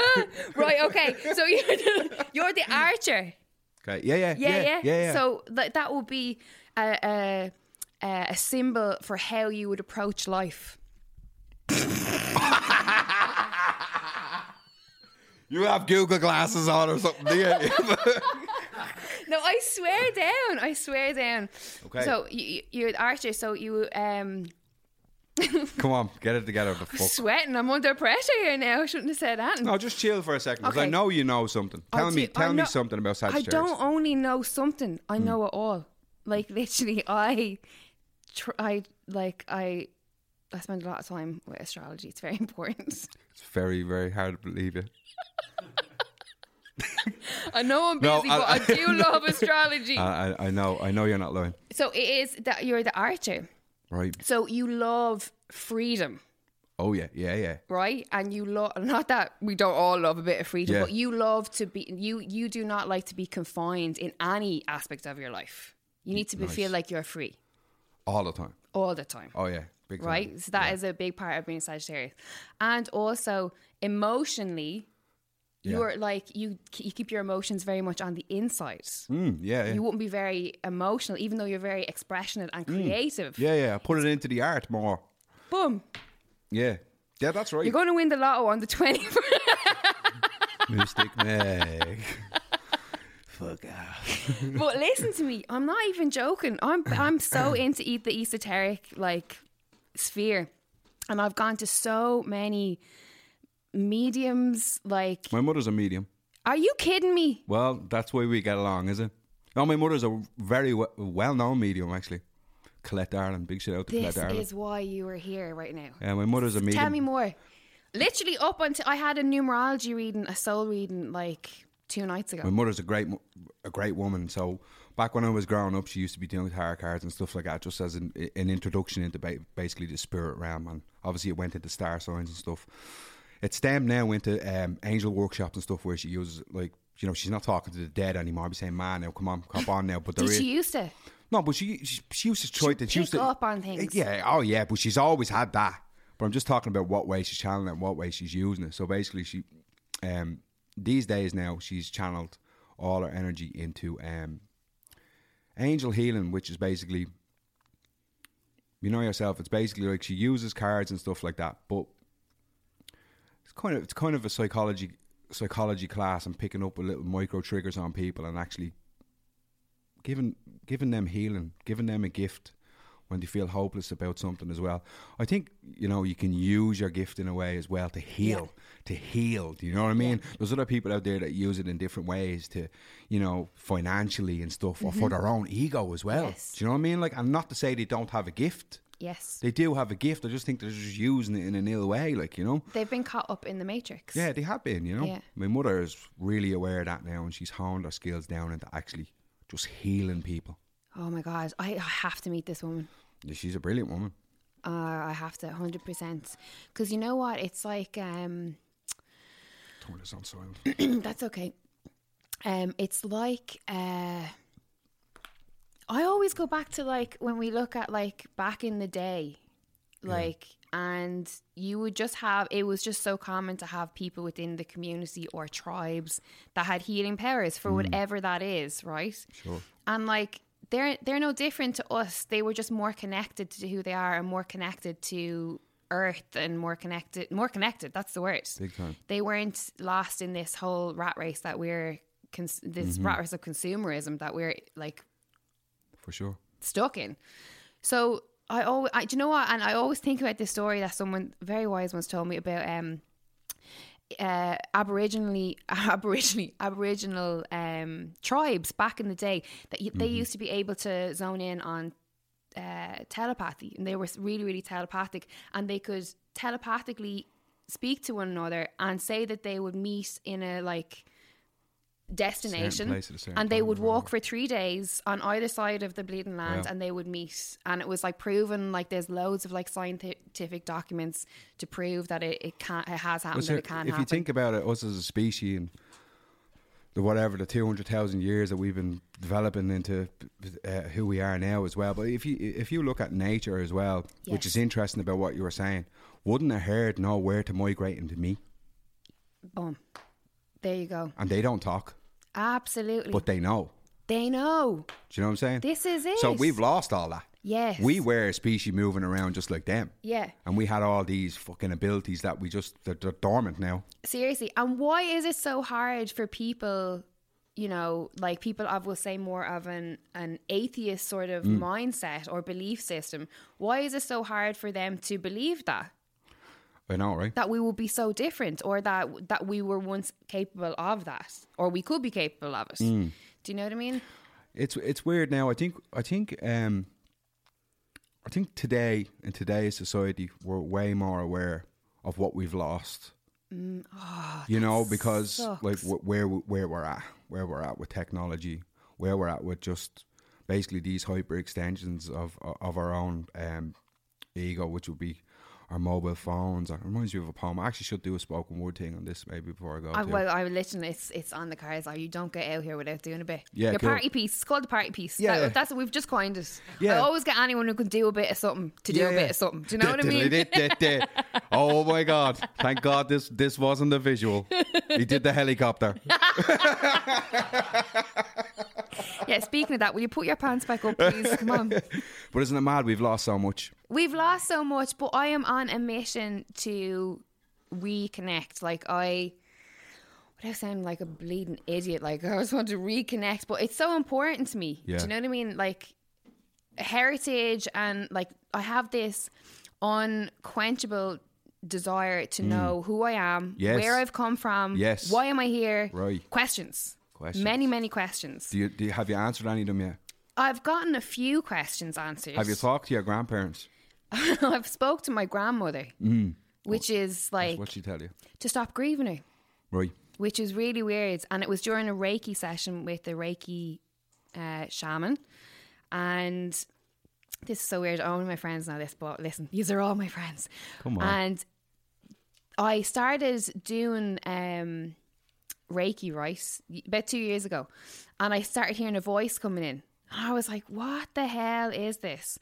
*laughs* Right. Okay. So *laughs* you're the, you're the archer. Okay. Yeah, yeah, Yeah. Yeah. yeah, yeah. So that that will be a, a a a symbol for how you would approach life. *laughs* you have Google glasses on or something, do you? No, I swear down. I swear down. Okay. So you, you're the archer. So you um *laughs* Come on, get it together. The fuck. sweating. I'm under pressure here now. I shouldn't have said that. No, just chill for a second because I know you know something. I Tell me, do- tell I me know- something about I don't only know something. I hmm. know it all. Like literally, I, tr- I like I, I spend a lot of time with astrology. It's very *laughs* important. It's very, very hard to believe it. *laughs* I know I'm busy, No, I- but I do love astrology. I, I, I know, I know you're not lying. so it is that you're the archer. Right. So you love freedom. Oh yeah, yeah, yeah. right? And you love not that we don't all love a bit of freedom, Yeah. but you love to be you you do not like to be confined in any aspect of your life. You need to be, Nice. feel like you're free All the time. all the time. Oh yeah, big time. Right? So that is a big part of being Sagittarius. And also emotionally, Yeah. you're like you you keep your emotions very much on the inside. Mm, yeah, yeah. You wouldn't be very emotional, even though you're very expressionate and creative. yeah, yeah. Put it into the art more. Boom. Yeah, yeah, that's right. You're going to win the lotto on the 21st. *laughs* Mystic Meg. *laughs* Fuck off. but listen to me, I'm not even joking. I'm I'm so *coughs* into eat the esoteric like sphere, and I've gone to so many mediums. Like, My mother's a medium. are you kidding me? Well, that's why we get along, is it? No, my mother's a very well-known medium, actually. Colette Darling, big shout out to This Colette Darling. is why you are here right now. yeah, my mother's a medium. Tell me more. Literally up until I had a numerology reading, a soul reading, like two nights ago. My mother's a great, a great woman. So back when I was growing up, she used to be doing tarot cards and stuff like that, just as an, an introduction into ba- basically the spirit realm. And obviously, it went into star signs and stuff. It stemmed now into um, angel workshops and stuff where she uses like you know she's not talking to the dead anymore. I'd be saying, "Man, now come on, cop on now." But there Did is she used to? no, but she, she she used to try to she used to up on things. Yeah, oh yeah, but she's always had that. But I'm just talking about what way she's channeling it, and what way she's using it. So basically, she um, these days now she's channeled all her energy into um, angel healing, which is basically you know yourself. It's basically like she uses cards and stuff like that, but it's kind of it's kind of a psychology psychology class and picking up with little micro triggers on people and actually giving giving them healing, giving them a gift when they feel hopeless about something as well. I think you know you can use your gift in a way as well to heal, to heal. Do you know what I mean? There's other people out there that use it in different ways to, you know, financially and stuff, or for mm-hmm. their own ego as well. Yes. Do you know what I mean? Like, and not to say they don't have a gift. Yes. They do have a gift. I just think they're just using it in an ill way, like you know. They've been caught up in the matrix. Yeah, they have been. You know, Yeah. my mother is really aware of that now, and she's honed her skills down into actually just healing people. Oh my god, I, have to meet this woman. She's a brilliant woman. Uh, I have to, hundred percent. Because you know what? It's like um, Turn this on silent. *clears throat* that's okay. Um, it's like uh, I always go back to like when we look at like back in the day, like and you would just have it was just so common to have people within the community or tribes that had healing powers for whatever that is, right? Sure. and like they're they're no different to us. They were just more connected to who they are and more connected to Earth and more connected more connected. That's the word. Big time. They weren't lost in this whole rat race that we're cons- this Mm-hmm. rat race of consumerism that we're like For sure. stuck in. So I always, I, do you know what? And I always think about this story that someone very wise once told me about. Um, uh, aboriginally, *laughs* aboriginally, aboriginal um, tribes back in the day that y- they used to be able to zone in on uh, telepathy, and they were really, really telepathic, and they could telepathically speak to one another and say that they would meet in a like destination place at a certain and they would walk for three days on either side of the bleeding land Yeah. and they would meet and it was like proven like there's loads of like scientific documents to prove that it, it can it has happened sir, it can if happen you think about it, us as a species and the whatever the two hundred thousand years that we've been developing into uh, who we are now as well. But if you if you look at nature as well, which is interesting about what you were saying, wouldn't a herd know where to migrate into me? boom there you go And they don't talk, absolutely but they know. they know Do you know what I'm saying? this is it So we've lost all that. yes We were a species moving around just like them. yeah And we had all these fucking abilities that we just, they're, they're dormant now. seriously and why is it so hard for people you know like people i will say more of an an atheist sort of Mm. mindset or belief system why is it so hard for them to believe that I know, right? that we will be so different or that that we were once capable of that or we could be capable of it Mm. do you know what i mean it's it's weird now. I think I think um I think today in today's society we're way more aware of what we've lost. you know, because sucks. like wh- where where we're at, where we're at with technology, where we're at with just basically these hyper extensions of of our own um, ego, which would be our mobile phones. It reminds me of a poem. I actually should do a spoken word thing on this maybe before I go. I, well, I literally, it's it's on the cards. Oh, you don't get out here without doing a bit. Yeah, your cool. party piece. It's called the party piece. Yeah, That- yeah. that's what we've just coined it. Yeah. I always get anyone who can do a bit of something to do a bit of something. Do you know what I mean? *laughs* oh my god! Thank God this this wasn't the visual. He did the helicopter. *laughs* *laughs* Yeah. Speaking of that, will you put your pants back up, please? Come on. *laughs* But isn't it mad? We've lost so much. We've lost so much, but I am on a mission to reconnect. Like I, without sounding like a bleeding idiot, like I just want to reconnect. But it's so important to me. Yeah. Do you know what I mean? Like heritage and like I have this unquenchable desire to know who I am, Mm. Yes. where I've come from, Yes. why am I here? Right. Questions. Questions. Many, many questions. Do you, do you have you answered any of them yet? I've gotten a few questions answered. Have you talked to your grandparents? *laughs* I've spoke to my grandmother, which is like What'd she tell you? to stop grieving her, Right. which is really weird. And it was during a Reiki session with the Reiki uh, shaman. And this is so weird. Only my friends know this, but listen, these are all my friends. Come on. And I started doing um, Reiki, right, about two years ago. And I started hearing a voice coming in. And I was like, what the hell is this?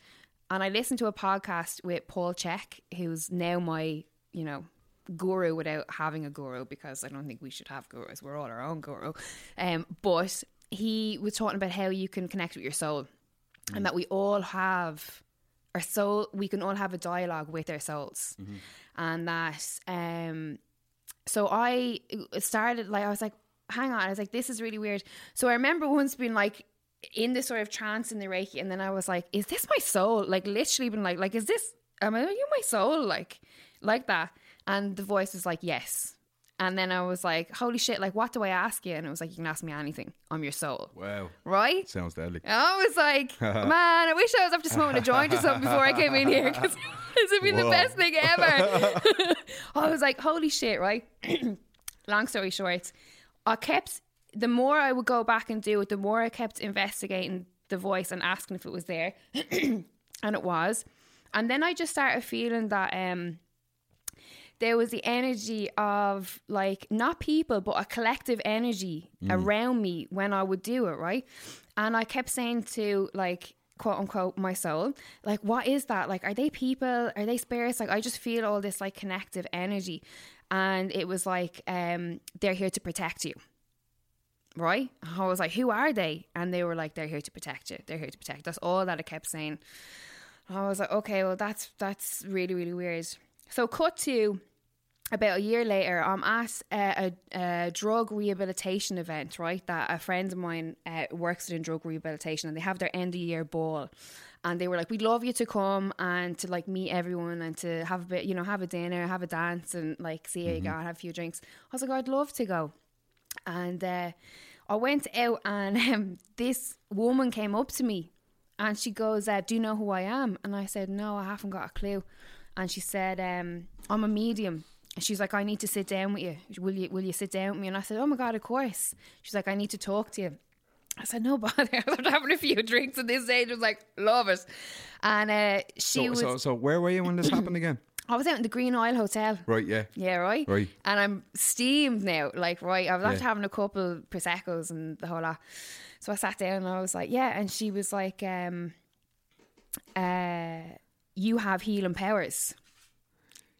And I listened to a podcast with Paul Chek, who's now my, you know, guru without having a guru because I don't think we should have gurus. We're all our own guru. Um, but he was talking about how you can connect with your soul and that we all have our soul, we can all have a dialogue with our souls. And that, um, so I started like I was like, hang on, I was like, this is really weird. So I remember once being like in this sort of trance in the Reiki, and then I was like, is this my soul? Like literally been like, like is this? Am I you my soul? Like, like that. And the voice is like, yes. And then I was like, holy shit! Like, what do I ask you? And it was like, you can ask me anything. I'm your soul, Wow. right? Sounds deadly. I was like, *laughs* man, I wish I was after smoking a joint or something before I came in here because *laughs* this would be the best thing ever. *laughs* I was like, holy shit, right? *clears throat* Long story short, I kept, the more I would go back and do it, the more I kept investigating the voice and asking if it was there. *clears throat* and it was. And then I just started feeling that, um, there was the energy of like not people but a collective energy around me when I would do it right? And I kept saying to like quote unquote my soul like what is that? Like are they people? Are they spirits? Like I just feel all this like connective energy. And it was like um they're here to protect you. Right? I was like who are they? And they were like they're here to protect you. They're here to protect. That's all that I kept saying. I was like, okay, well, that's that's really really weird. So, cut to about a year later, I'm at a, a, a drug rehabilitation event, right? That a friend of mine uh, works in drug rehabilitation, and they have their end of year ball. and they were like, "We'd love you to come and to like meet everyone and to have a bit, you know, have a dinner, have a dance, and like see how you go, have a few drinks." I was like, "I'd love to go," and uh, I went out, and *laughs* um, this woman came up to me, and she goes, uh, "Do you know who I am?" And I said, "No, I haven't got a clue." And she said, um, "I'm a medium." And she's like, "I need to sit down with you. Will you? Will you sit down with me?" And I said, "Oh my god, of course." She's like, "I need to talk to you." I said, no bother. *laughs* I'm having a few drinks at this stage. I was like, love it. And uh, she So, was, so, so where were you when this happened again? *clears throat* I was out in the Green Isle Hotel. Right, yeah. Yeah, right? Right. And I'm steamed now. Like, right, I was after Yeah. having a couple Prosecco's and the whole lot. So I sat down and I was like, yeah. And she was like, um, uh, you have healing powers.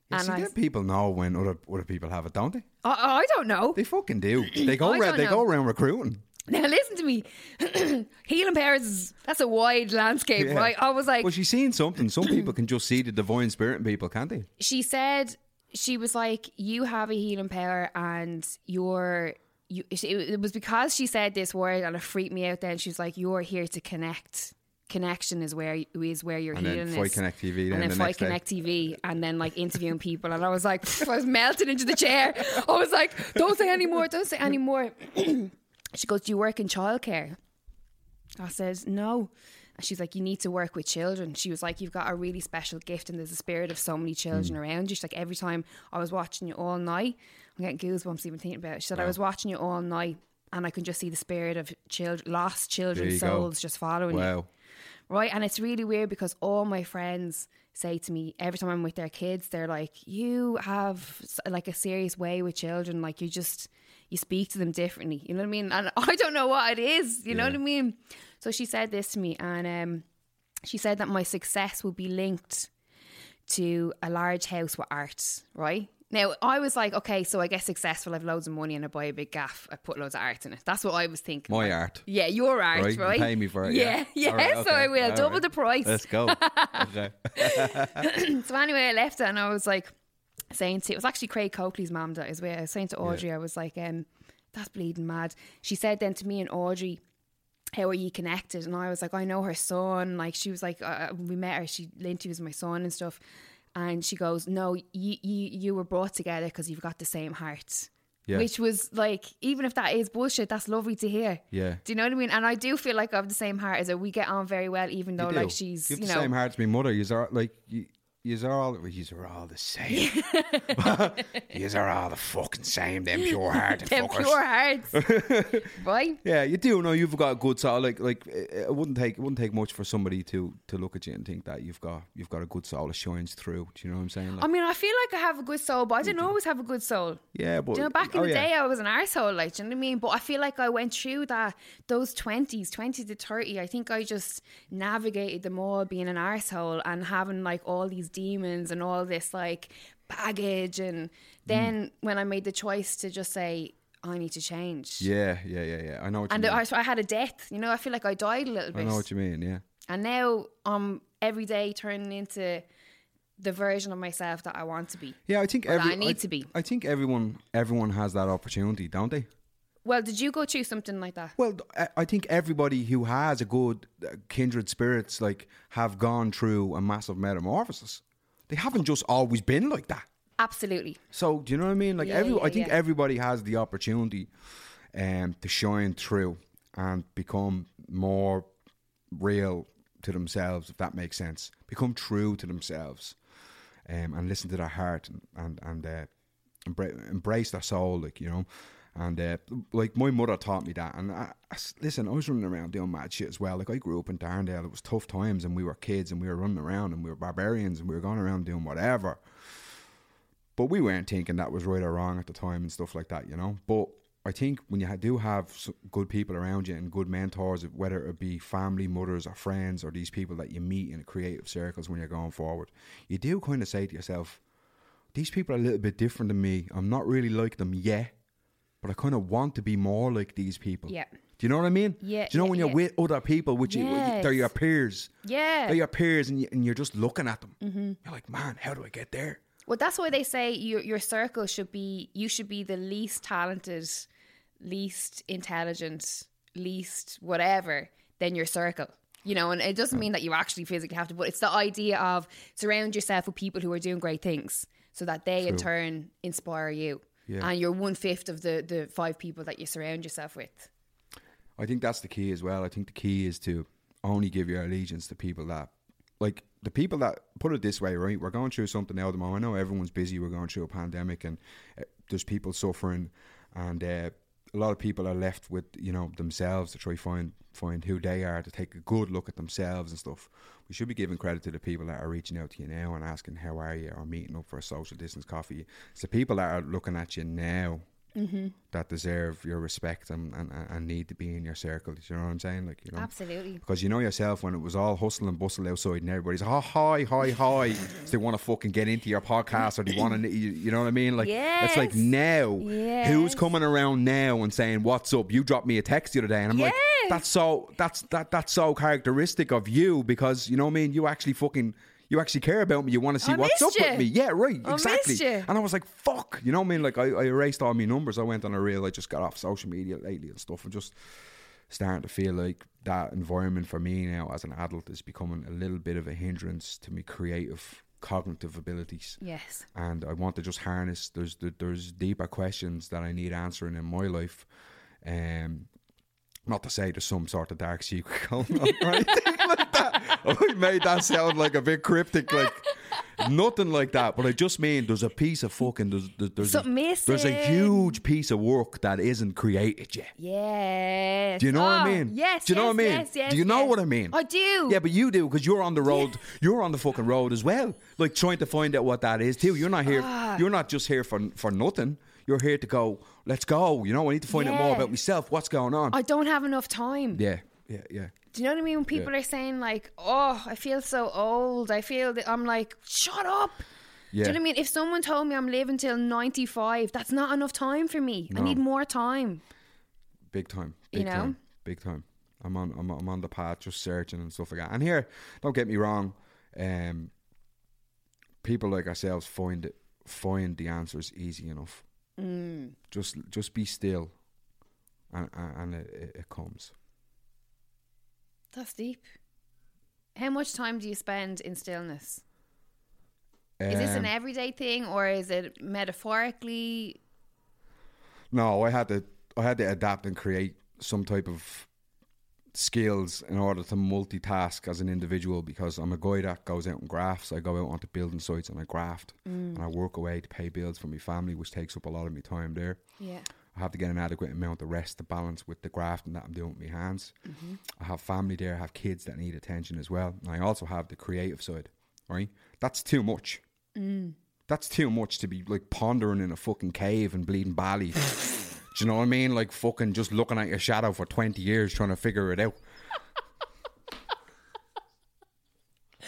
Yeah, And see, I- them people know when other other people have it, don't they? I, I don't know. They fucking do. *clears throat* They go around. They know. go around recruiting. Now listen to me. *clears throat* healing powers is that's a wide landscape, Yeah. right? I was like, Well, she's seen something. Some people can just see the divine spirit in people, can't they? she said she was like you have a healing power and you're you it, it was because she said this word and it freaked me out then she's like you're here to connect connection is where is where your And then healing Fight is Connect TV then and then the fight next day. connect tv and then like interviewing people and i was like *laughs* i was melting into the chair i was like don't say any more don't say any more *clears throat* she goes do you work in childcare I says, no. And she's like, you need to work with children. She was like, you've got a really special gift and there's a spirit of so many children Hmm. around you. She's like, every time I was watching you all night, I'm getting goosebumps even thinking about it. She said, I was watching you all night and I can just see the spirit of children, lost children's you go. souls just following you. Right. And it's really weird because all my friends say to me every time I'm with their kids, they're like, you have like a serious way with children. Like you just, you speak to them differently. You know what I mean? And *laughs* I don't know what it is. You know what I mean? So she said this to me and um, she said that my success will be linked to a large house with art. Right. Now I was like, okay, so I get successful, I have loads of money and I buy a big gaff. I put loads of art in it. That's what I was thinking. My art. Yeah, your art, Right, right? pay me for it, Yeah, yeah. yeah. Right, so I will all double right. the price. Let's go. *laughs* *laughs* So anyway, I left it and I was like saying to it was actually Craig Coakley's mum that is where I was saying to Audrey, I was like, um, that's bleeding mad. She said then to me and Audrey, how are you connected? And I was like, I know her son. Like she was like, uh, we met her, she interviews my son and stuff. And she goes, no, you you, you were brought together because you've got the same heart. Yeah. Which was like, even if that is bullshit, that's lovely to hear. Yeah. Do you know what I mean? And I do feel like I have the same heart as her. We get on very well, even though You like she's, you you, have the know, same heart as my mother. You are like you. You are all. You are all the same. *laughs* you are all the fucking same. Them pure hearted *laughs* them fuckers. pure hearts, *laughs* right? Yeah, you do know you've got a good soul. Like, like it wouldn't take it wouldn't take much for somebody to to look at you and think that you've got you've got a good soul that shines through. Do you know what I'm saying? Like, I mean, I feel like I have a good soul, but I didn't always have a good soul. yeah, but Do you know, back in oh, the yeah. day, I was an arsehole, like, do you know what I mean? But I feel like I went through that, those 20s, 20 to 30. I think I just navigated them all being an arsehole and having, like, all these demons and all this, like, baggage. And then when I made the choice to just say, I need to change. Yeah, yeah, yeah, yeah. I know what And you mean. I, I had a death, you know, I feel like I died a little bit. I know what you mean. Yeah. And now I'm every day turning into the version of myself that I want to be. Yeah, I think every, I need to be. I think everyone everyone has that opportunity, don't they? Well, did you go through something like that? Well, I- I think everybody who has a good uh, kindred spirits like have gone through a massive metamorphosis. They haven't just always been like that. Absolutely. So do you know what I mean? Like Yeah, every, yeah, I think yeah. everybody has the opportunity um, to shine through and become more real to themselves, if that makes sense. Become true to themselves, um, and listen to their heart and and, and uh, embra- embrace their soul, like you know. And uh, like my mother taught me that. And I, I listen, I was running around doing mad shit as well. Like I grew up in Darndale. It was tough times, and we were kids, and we were running around, and we were barbarians, and we were going around doing whatever. But we weren't thinking that was right or wrong at the time and stuff like that, you know. But I think when you do have good people around you and good mentors, whether it be family, mothers, or friends, or these people that you meet in creative circles when you're going forward, you do kind of say to yourself, "These people are a little bit different than me. I'm not really like them yet, but I kind of want to be more like these people." Yeah. Do you know what I mean? Yeah, Do you know yeah, when you're yeah. with other people, which you, they're your peers, Yeah. they're your peers, and, you, and you're just looking at them. Mm-hmm. You're like, man, how do I get there? Well, that's why they say your your circle should be you should be the least talented, least intelligent, least whatever than your circle. you know, and it doesn't mean that you actually physically have to, but it's the idea of surround yourself with people who are doing great things so that they in turn inspire you. Yeah. And you're one fifth of the, the five people that you surround yourself with. I think that's the key as well. I think the key is to only give your allegiance to people that, like, the people that put it this way, right? We're going through something now at the moment. I know everyone's busy. We're going through a pandemic, and uh, there's people suffering, and uh, a lot of people are left with you know themselves to try find find who they are, to take a good look at themselves and stuff. We should be giving credit to the people that are reaching out to you now and asking how are you, or meeting up for a social distance coffee. It's the people that are looking at you now Mm-hmm. that deserve your respect and, and, and need to be in your circle. Do you know what I'm saying? Like you know, Absolutely. because you know yourself when it was all hustle and bustle outside and everybody's oh, hi hi hi so they want to fucking get into your podcast or they want to you, you know what I mean like it's like now Yes. who's coming around now and saying what's up you dropped me a text the other day and I'm like that's so that's that that's so characteristic of you because you know what I mean you actually fucking you actually care about me you want to see I what's up missed with me. yeah right I exactly. you. and I was like fuck you know what I mean? Like I, I erased all my numbers. I went on a reel I just got off social media lately and stuff and just starting to feel like that environment for me now as an adult is becoming a little bit of a hindrance to me creative cognitive abilities. Yes. and I want to just harness there's there's deeper questions that I need answering in my life um not to say there's some sort of dark secret going on or *laughs* anything like that. *laughs* I made that sound like a bit cryptic, like nothing like that. But I just mean there's a piece of fucking there's there's, there's, a, there's a huge piece of work that isn't created yet. Yes. Do you know what I Oh, mean? Yes. Do you know yes, what I mean? Yes, yes, Do you know what I mean? I do. Yeah, but you do because you're on the road. You're on the fucking road as well, like trying to find out what that is too. You're not here. Ah. You're not just here for for nothing. You're here to go. Let's go. You know, I need to find out more about myself. What's going on? I don't have enough time. yeah, yeah, yeah. Do you know what I mean? When people Yeah. are saying like, "Oh, I feel so old," I feel that I'm like, "Shut up." Yeah. Do you know what I mean? If someone told me I'm living till 95, that's not enough time for me. I need more time. Big time. You Big know? time. Big time. I'm on I'm, I'm on the path just searching and stuff like that. And here, don't get me wrong, um people like ourselves find it find the answers easy enough. Mm. Just just be still and and, it, it, comes. That's deep. How much time do you spend in stillness? Is this an Um, everyday thing or is it metaphorically? No, I had to I had to adapt and create some type of skills in order to multitask as an individual because I'm a guy that goes out and grafts. I go out onto building sites and I graft mm. and I work away to pay bills for my family, which takes up a lot of my time there. Yeah. I have to get an adequate amount of rest to balance with the grafting that I'm doing with my hands. Mm-hmm. I have family there, I have kids that need attention as well. And I also have the creative side, right? That's too much. Mm. That's too much to be like pondering in a fucking cave and bleeding Bali. *laughs* Do you know what I mean? Like fucking just looking at your shadow for 20 years trying to figure it out. *laughs*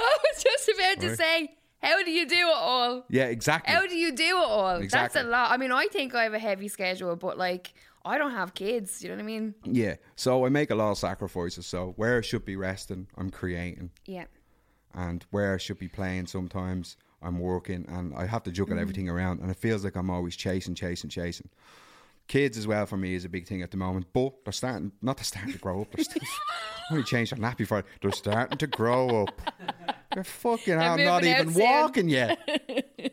I was just about to Right. say, how do you do it all? Yeah, exactly. How do you do it all? Exactly. That's a lot. I mean, I think I have a heavy schedule, but like, I don't have kids. You know what I mean? Yeah. So I make a lot of sacrifices. So where I should be resting, I'm creating. Yeah. and where I should be playing sometimes I'm working and I have to juggle Mm. everything around and it feels like I'm always chasing, chasing, chasing. Kids as well for me is a big thing at the moment, but they're starting not they're starting to grow up. They're still *laughs* only changed their nappy for it. They're starting to grow up. They're fucking hell, not even soon. walking yet.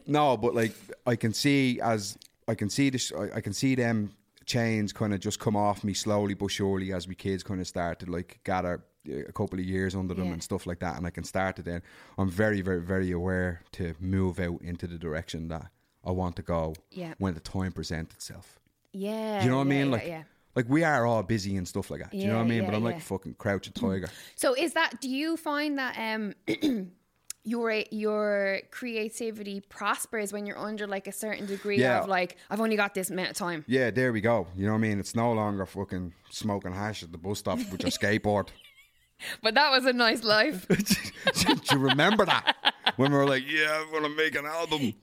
*laughs* no, but like I can see as I can see this I, I can see them chains kind of just come off me slowly but surely as my kids kind of start to like gather a couple of years under them Yeah. and stuff like that and I can start it then I'm very very very aware to move out into the direction that I want to go Yeah. when the time presents itself Yeah. do you know what I mean like yeah. like we are all busy and stuff like that do you know what I mean yeah, but I'm like yeah. fucking crouching tiger So is that? Do you find that um *clears throat* your your creativity prospers when you're under like a certain degree Yeah. of like I've only got this amount of time? yeah there we go you know what I mean it's no longer fucking smoking hash at the bus stop with your *laughs* skateboard But that was a nice life. *laughs* do you remember that when we were like, yeah, I'm gonna make an album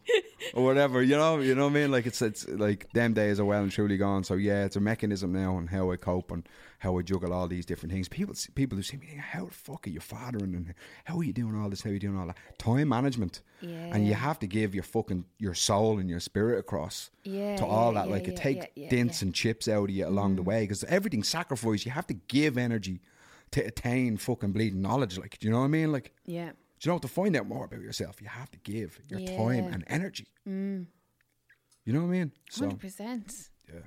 or whatever. You know, you know what I mean? Like it's it's like them days are well and truly gone. So yeah, it's a mechanism now and how I cope and how I juggle all these different things. People people who see me, think, how the fuck are you fathering and how are you doing all this? How are you doing all that? Time management. And you have to give your fucking your soul and your spirit across Yeah, to all yeah, that. yeah, like yeah, it takes yeah, yeah, dents yeah. Mm. and chips out of you along the way because everything's sacrifice. You have to give energy to attain fucking bleeding knowledge. Like, do you know what I mean? Like, Yeah. do you know to find out more about yourself? You have to give your time Yeah. Mm. and energy. You know what I mean? So Hundred percent. yeah.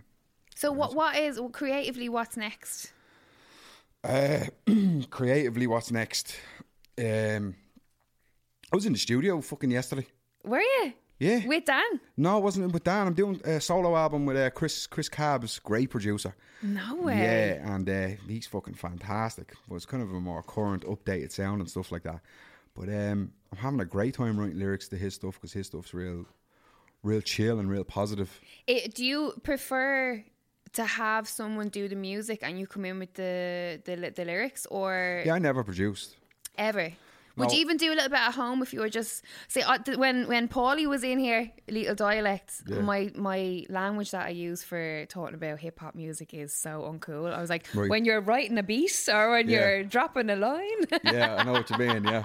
So what what is creatively what's next? Uh, *clears throat* creatively, what's next? Um, I was in the studio fucking yesterday. Were you? Yeah. With Dan? No, I wasn't with Dan. I'm doing a solo album with uh, Chris Chris Cabs, great producer. No way. Yeah, and uh, he's fucking fantastic. But it's kind of a more current, updated sound and stuff like that. But um, I'm having a great time writing lyrics to his stuff because his stuff's real, real chill and real positive. It, do you prefer to have someone do the music and you come in with the the, the lyrics, or Yeah, I never produced. ever? Would No. you even do a little bit at home if you were just say uh, when when Paulie was in here, little dialects. Yeah. My my language that I use for talking about hip hop music is so uncool. I was like, Right. when you're writing a beat or when Yeah. you're dropping a line, Yeah, I know what you mean. Yeah,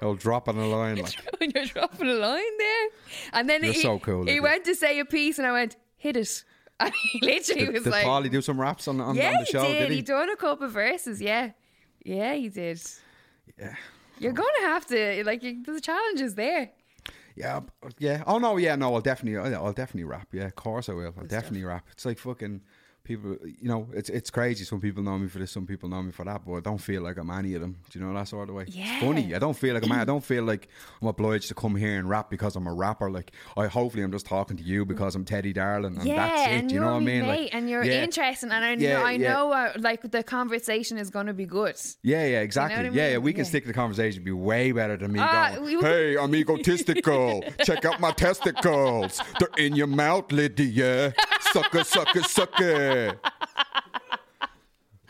I'll drop on a line like. when you're dropping a line there, and then You're he, so cool, he went to say a piece, and I went, hit it. *laughs* And he literally Did, was did like, Paulie do some raps on, on, Yeah, on the show? he did. Did he? he? done a couple of verses. Yeah, yeah, he did. Yeah. You're going to have to like. You, the challenge is there. Yeah, yeah. Oh no, yeah, no. I'll definitely, I'll, I'll definitely rap. Yeah, of course I will. I'll definitely rap. It's like fucking people. You know, it's it's crazy. Some people know me for this, some people know me for that, but I don't feel like I'm any of them. Do you know that sort of way? Yeah. It's funny. I don't feel like I'm. I don't feel like I'm obliged to come here and rap because I'm a rapper. Like I hopefully I'm just talking to you because I'm Teddy Darling, and yeah, that's it. and Do you know what I mean? mate, Like, and you're yeah. interesting, and I know, Yeah, I know, uh, like the conversation is going to be good. Yeah, yeah, exactly. what I Yeah, yeah, we can stick to the conversation. Be way better than me Ah, going. we- hey, *laughs* I'm egotistical. Check out my testicles. They're in your mouth, Lydia. Sucker, sucker, sucker. *laughs*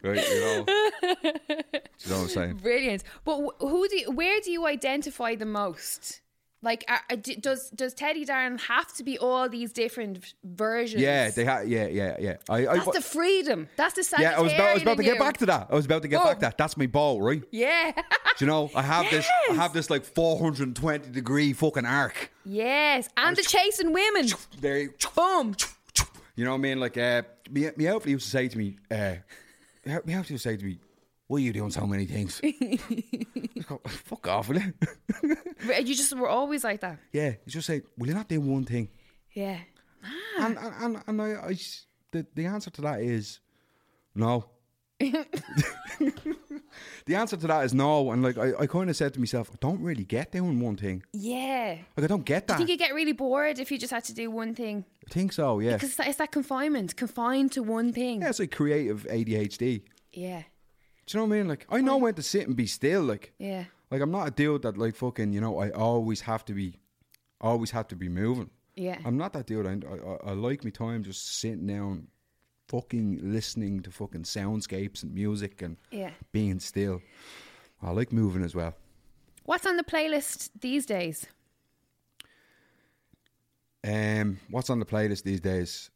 Right, you know. Do you know what I'm saying? Brilliant. But who do you, where do you identify the most? Like, uh, uh, are, are- does does Teddy Darren have to be all these different versions? Yeah, they ha- yeah, yeah, yeah. I, I, That's the freedom. That's the yeah, I was about, I was about to get you. back to that. I was about to get back to that. That's my ball, right? Yeah. *laughs* Do you know? I have this. I have this like 420 degree fucking arc. yes, and the chasing women. There, you- Boom. You know what I mean? Like, uh, me, me outfit used to say to me, uh, me hopefully used to say to me, why are you doing so many things? *laughs* Go, Fuck off, will you? *laughs* You just were always like that. yeah, you just say, will you not do one thing? Yeah. And, and, and, and I, I the, the answer to that is no. *laughs* the answer to that is no. And like, I, I kind of said to myself, I don't really get doing one thing. Yeah. Like, I don't get that. I think you get really bored if you just had to do one thing I think so, yeah. because it's that, it's that confinement, confined to one thing. Yeah, it's like creative ADHD. Yeah. Do you know what I mean? Like, I know when to sit and be still. Like, Yeah. Like I'm not a dude that like fucking you know I always have to be, always have to be moving. Yeah. I'm not that dude. I, I, I like me time just sitting down, fucking listening to fucking soundscapes and music and Yeah. being still. I like moving as well. What's on the playlist these days? Um, what's on the playlist these days?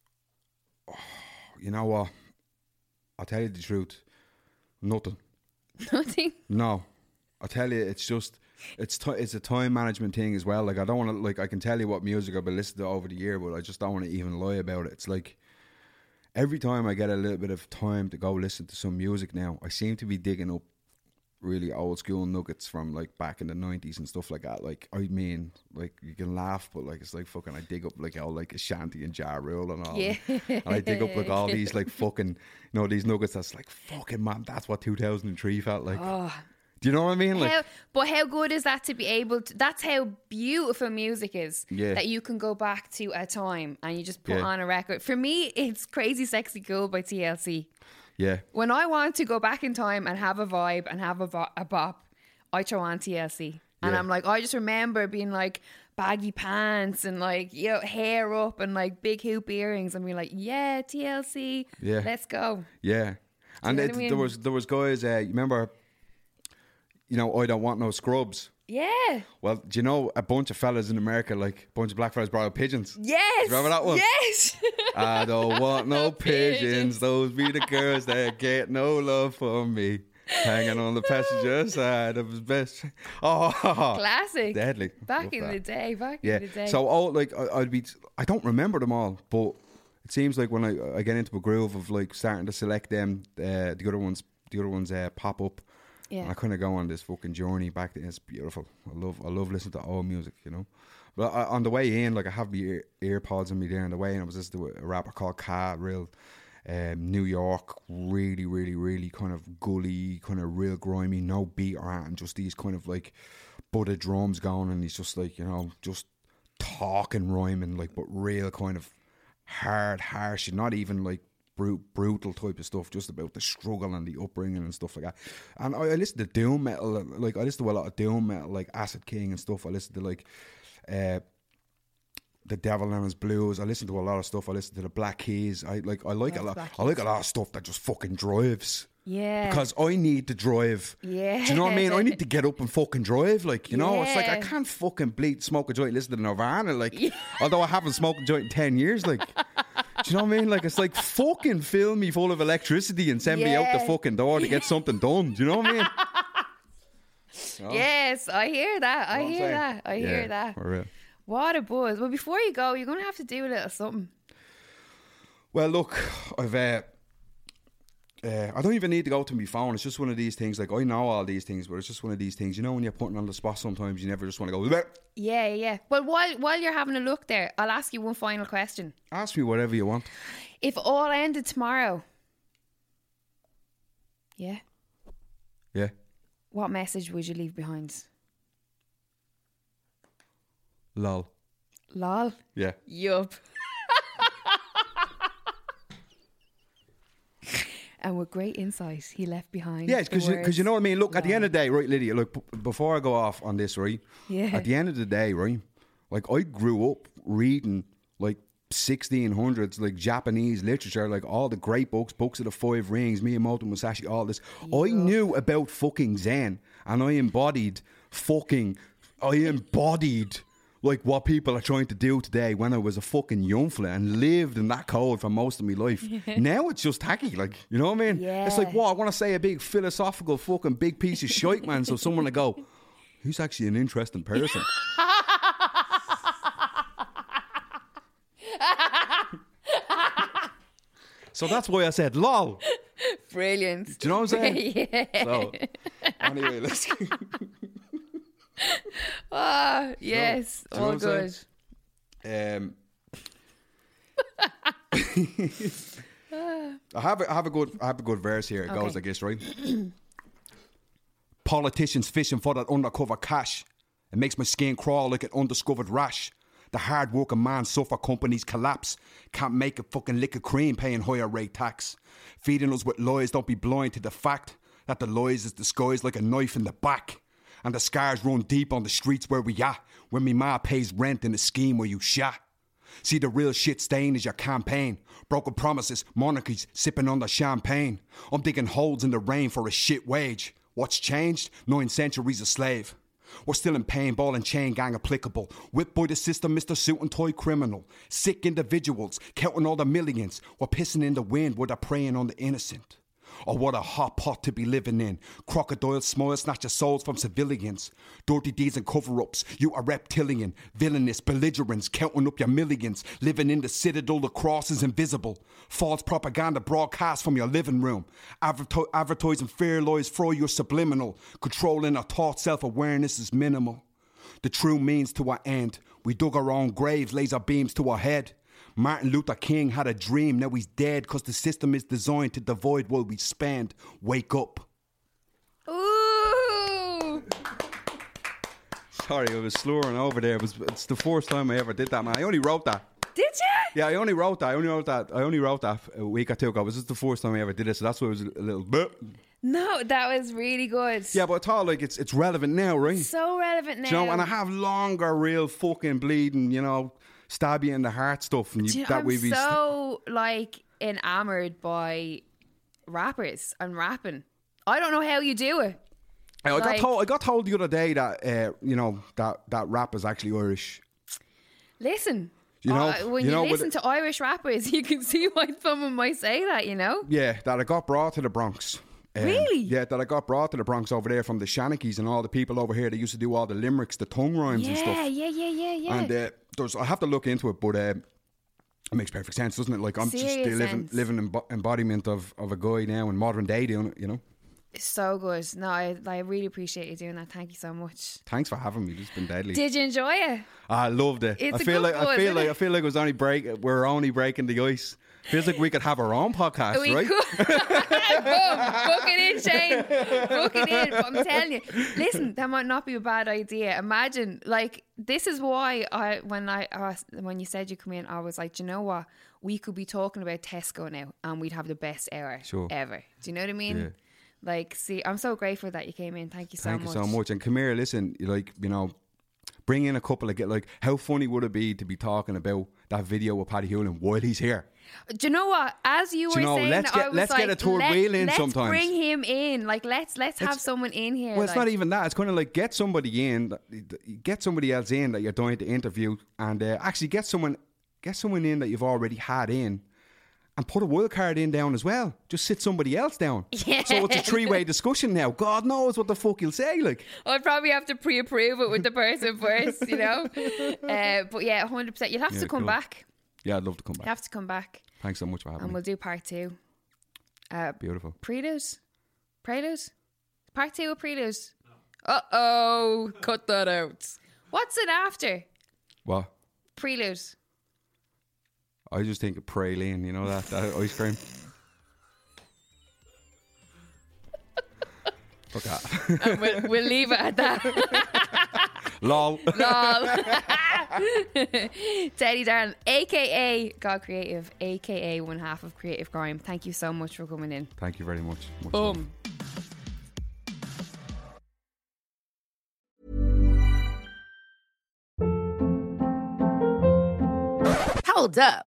Oh, *sighs* you know what? I'll tell you the truth. Nothing. *laughs* Nothing. No, I tell you, it's just it's ti it's a time management thing as well. Like I don't want to like I can tell you what music I've been listening to over the year, but I just don't want to even lie about it. It's like every time I get a little bit of time to go listen to some music now, I seem to be digging up really old school nuggets from like back in the nineties and stuff like that. Like I mean, like you can laugh, but like it's like fucking I dig up like all like Ashanti and Ja Rule and all. Yeah. And I dig up like all these like *laughs* fucking you know these nuggets that's like fucking man, that's what two thousand and three felt like. Oh. Do you know what I mean? Like how, but how good is that to be able to? That's how beautiful music is. Yeah. That you can go back to a time and you just put Yeah. on a record. For me, it's Crazy Sexy Cool by TLC. Yeah. When I want to go back in time and have a vibe and have a, vo- a bop, I throw on TLC. And Yeah. I'm like, I just remember being like baggy pants and like, you know, hair up and like big hoop earrings and being like, yeah, TLC, Yeah. let's go. Yeah. And it, I mean? there was there was guys. Uh, you remember? You know, I don't want no scrubs. Yeah. Well, do you know a bunch of fellas in America, like a bunch of black fellas, brought out pigeons? Yes. Remember that one? Yes. *laughs* I don't want no *laughs* pigeons. Pigeons. Those be the girls that get no love from me. Hanging on the passenger *laughs* side of his best. Oh, Classic. deadly. Back Love in that. the day. Back Yeah. in the day. So, oh, like I, I'd be. I don't remember them all, but it seems like when I, I get into a groove of like starting to select them, uh, the other ones, the other ones uh, pop up. Yeah. And I kind of go on this fucking journey back. There. It's beautiful. I love. I love listening to old music. You know. But I, on the way in, like I have my ear, ear pods in me there on the way, and I was listening to a rapper called Cat, real um, New York, really, really, really kind of gully, kind of real grimy, no beat or anything, just these kind of like butted drums going, and he's just like you know, just talking, rhyming, like but real kind of hard, harsh, not even like brute, brutal type of stuff, just about the struggle and the upbringing and stuff like that. And I, I listen to doom metal, like I listen to a lot of doom metal, like Acid King and stuff. I listen to like. Uh, the Devil and His Blues. I listen to a lot of stuff. I listen to the Black Keys. I like. I like a lot. I like a lot of stuff that just fucking drives. yeah. Because I need to drive. Yeah. Do you know what I mean? I need to get up and fucking drive. Like, you know, it's like I can't fucking bleed, smoke a joint, listen to Nirvana. Like, *laughs* although I haven't smoked a joint in 10 years. Like, do you know what I mean? Like, it's like fucking fill me full of electricity and send me out the fucking door to get *laughs* something done. Do you know what I mean? *laughs* Yes, I hear that. I hear that. I Yeah, hear that. for real. What a buzz. Well, before you go, you're going to have to do a little something. Well, look, I've. Uh, uh, I don't even need to go to my phone. It's just one of these things. Like I know all these things, but it's just one of these things. You know, when you're putting on the spot, sometimes you never just want to go. "Bleh." Yeah, yeah. Well, while while you're having a look there, I'll ask you one final question. Ask me whatever you want. If all ended tomorrow, yeah, Yeah. what message would you leave behind? Lol. Lol. Yeah. Yup. And with great insight, he left behind. Yeah, the because you, you know what I mean. Look, at the end of the day, right, Lydia. Look, b- before I go off on this, right? Yeah. At the end of the day, right? Like I grew up reading like 1600s, like Japanese literature, like all the great books, books of the Five Rings, Me and Miyamoto Musashi, all this. I knew about fucking Zen, and I embodied fucking. I embodied. Like what people are trying to do today when I was a fucking young fella and lived in that cold for most of my life. *laughs* now it's just tacky, like, you know what I mean? Yeah. It's like, what? I want to say a big philosophical fucking big piece of shite, man, so someone to go, who's actually an interesting person? *laughs* so that's why I said lol. Brilliant. Do you know what I'm saying? *laughs* yeah. So, anyway, let's. Ah, yes. you know all what I'm good. Um, *laughs* I have a, I have a good I have a good verse here. It goes Okay. like this, right? Politicians fishing for that undercover cash. It makes my skin crawl like an undiscovered rash. The hard working man suffer companies collapse. Can't make a fucking lick of cream paying higher rate tax. Feeding us with lies, don't be blind to the fact that the lies is disguised like a knife in the back. And the scars run deep on the streets where we at. When me ma pays rent in the scheme where you shot. See the real shit stain is your campaign. Broken promises, monarchies sipping on the champagne. I'm digging holes in the rain for a shit wage. What's changed? Nine centuries a slave. We're still in pain, ball and chain gang applicable. Whipped by the system, Mr. Suit and Toy criminal. Sick individuals, counting all the millions. We're pissing in the wind they're preying on the innocent. Oh, what a hot pot to be living in. Crocodile snatch your souls from civilians. Dirty deeds and cover ups. You are reptilian, villainous, belligerents, counting up your millions. Living in the citadel, the cross is invisible. False propaganda broadcast from your living room. Adverto- advertising fear lies throw your subliminal. Controlling our thought, self awareness is minimal. The true means to our end. We dug our own graves, laser beams to our head. Martin Luther King had a dream, now he's dead because the system is designed to divide what we spend. Wake up. Ooh. Sorry, I was slurring over there. It was, it's the first time I ever did that, man. I only wrote that. Did you? Yeah, I only wrote that. I only wrote that. I only wrote that a week or two ago. This is the first time I ever did it, so that's why it was a little bit. No, that was really good. Yeah, but I thought like it's it's relevant now, right? So relevant now. Do you know, and I have longer, real fucking bleeding, you know, stab you in the heart stuff, and you, you that I'm we be. st- so like enamored by rappers and rapping. I don't know how you do it. I got told. I got told the other day that uh, you know that that rap is actually Irish. Listen. You know- uh, when you you, know, listen to Irish rappers, *laughs* you can see why someone might say that, you know? Yeah, that I got brought to the Bronx. Um, Really? Yeah, that I got brought to the Bronx over there from the Shanachies and all the people over here that used to do all the limericks, the tongue rhymes and Yeah, stuff. yeah, yeah, yeah, yeah. And uh, there's, I have to look into it, but uh, it makes perfect sense, doesn't it? Like I'm just the living, living embo- embodiment of, of a guy now in modern day doing it. You know. It's so good. No, I, I really appreciate you doing that. Thank you so much. Thanks for having me. It's been deadly. Did you enjoy it? I loved it. It's I feel like I feel like it? I feel like it was only break. We're only breaking the ice. Feels like we could have our own podcast, We right? could. *laughs* Boom. Book it in, Shane. Book it in. But I'm telling you, listen, that might not be a bad idea. Imagine, like, this is why I, when I asked, when you said you come in, I was like, "Do you know what? We could be talking about Tesco now, and we'd have the best hour Sure. ever. Do you know what I mean? Yeah. Like, see, I'm so grateful that you came in. Thank you so Thank much. you so much. And come here, listen, like, you know, bring in a couple of get like how funny would it be to be talking about that video with Paddy Hewlin while he's here? Do you know what? As you were you know, saying, let's that, I get- was let's like, get a third let, wheel in let's sometimes. bring him in. Like, let's let's have It's- someone in here. Well, it's like- not even that. It's kind of like get somebody in, get somebody else in that you're going to interview, and uh, actually get someone, get someone in that you've already had in, and put a wild card in down as well. Just sit somebody else down. Yeah. *laughs* So it's a three way discussion now. God knows what the fuck he'll say. Like, I'd probably have to pre-approve it with the person *laughs* first, you know. Uh, but yeah, hundred percent. You'll have Yeah, to come cool. back. Yeah, I'd love to come back. You have to come back, Thanks so much for having and me. And we'll do part two. Uh, Beautiful. prelude, prelude, part two of prelude. Uh oh, cut that out. What's it after What? prelude? I just think of praline, you know that, that ice cream. Fuck that. And *laughs* we'll, we'll leave it at that. *laughs* Lol. Lol. *laughs* *laughs* Teddy Darren, aka God Creative, aka one half of Creative Crime. Thank you so much for coming in. Thank you very much. much love. Boom. Hold up.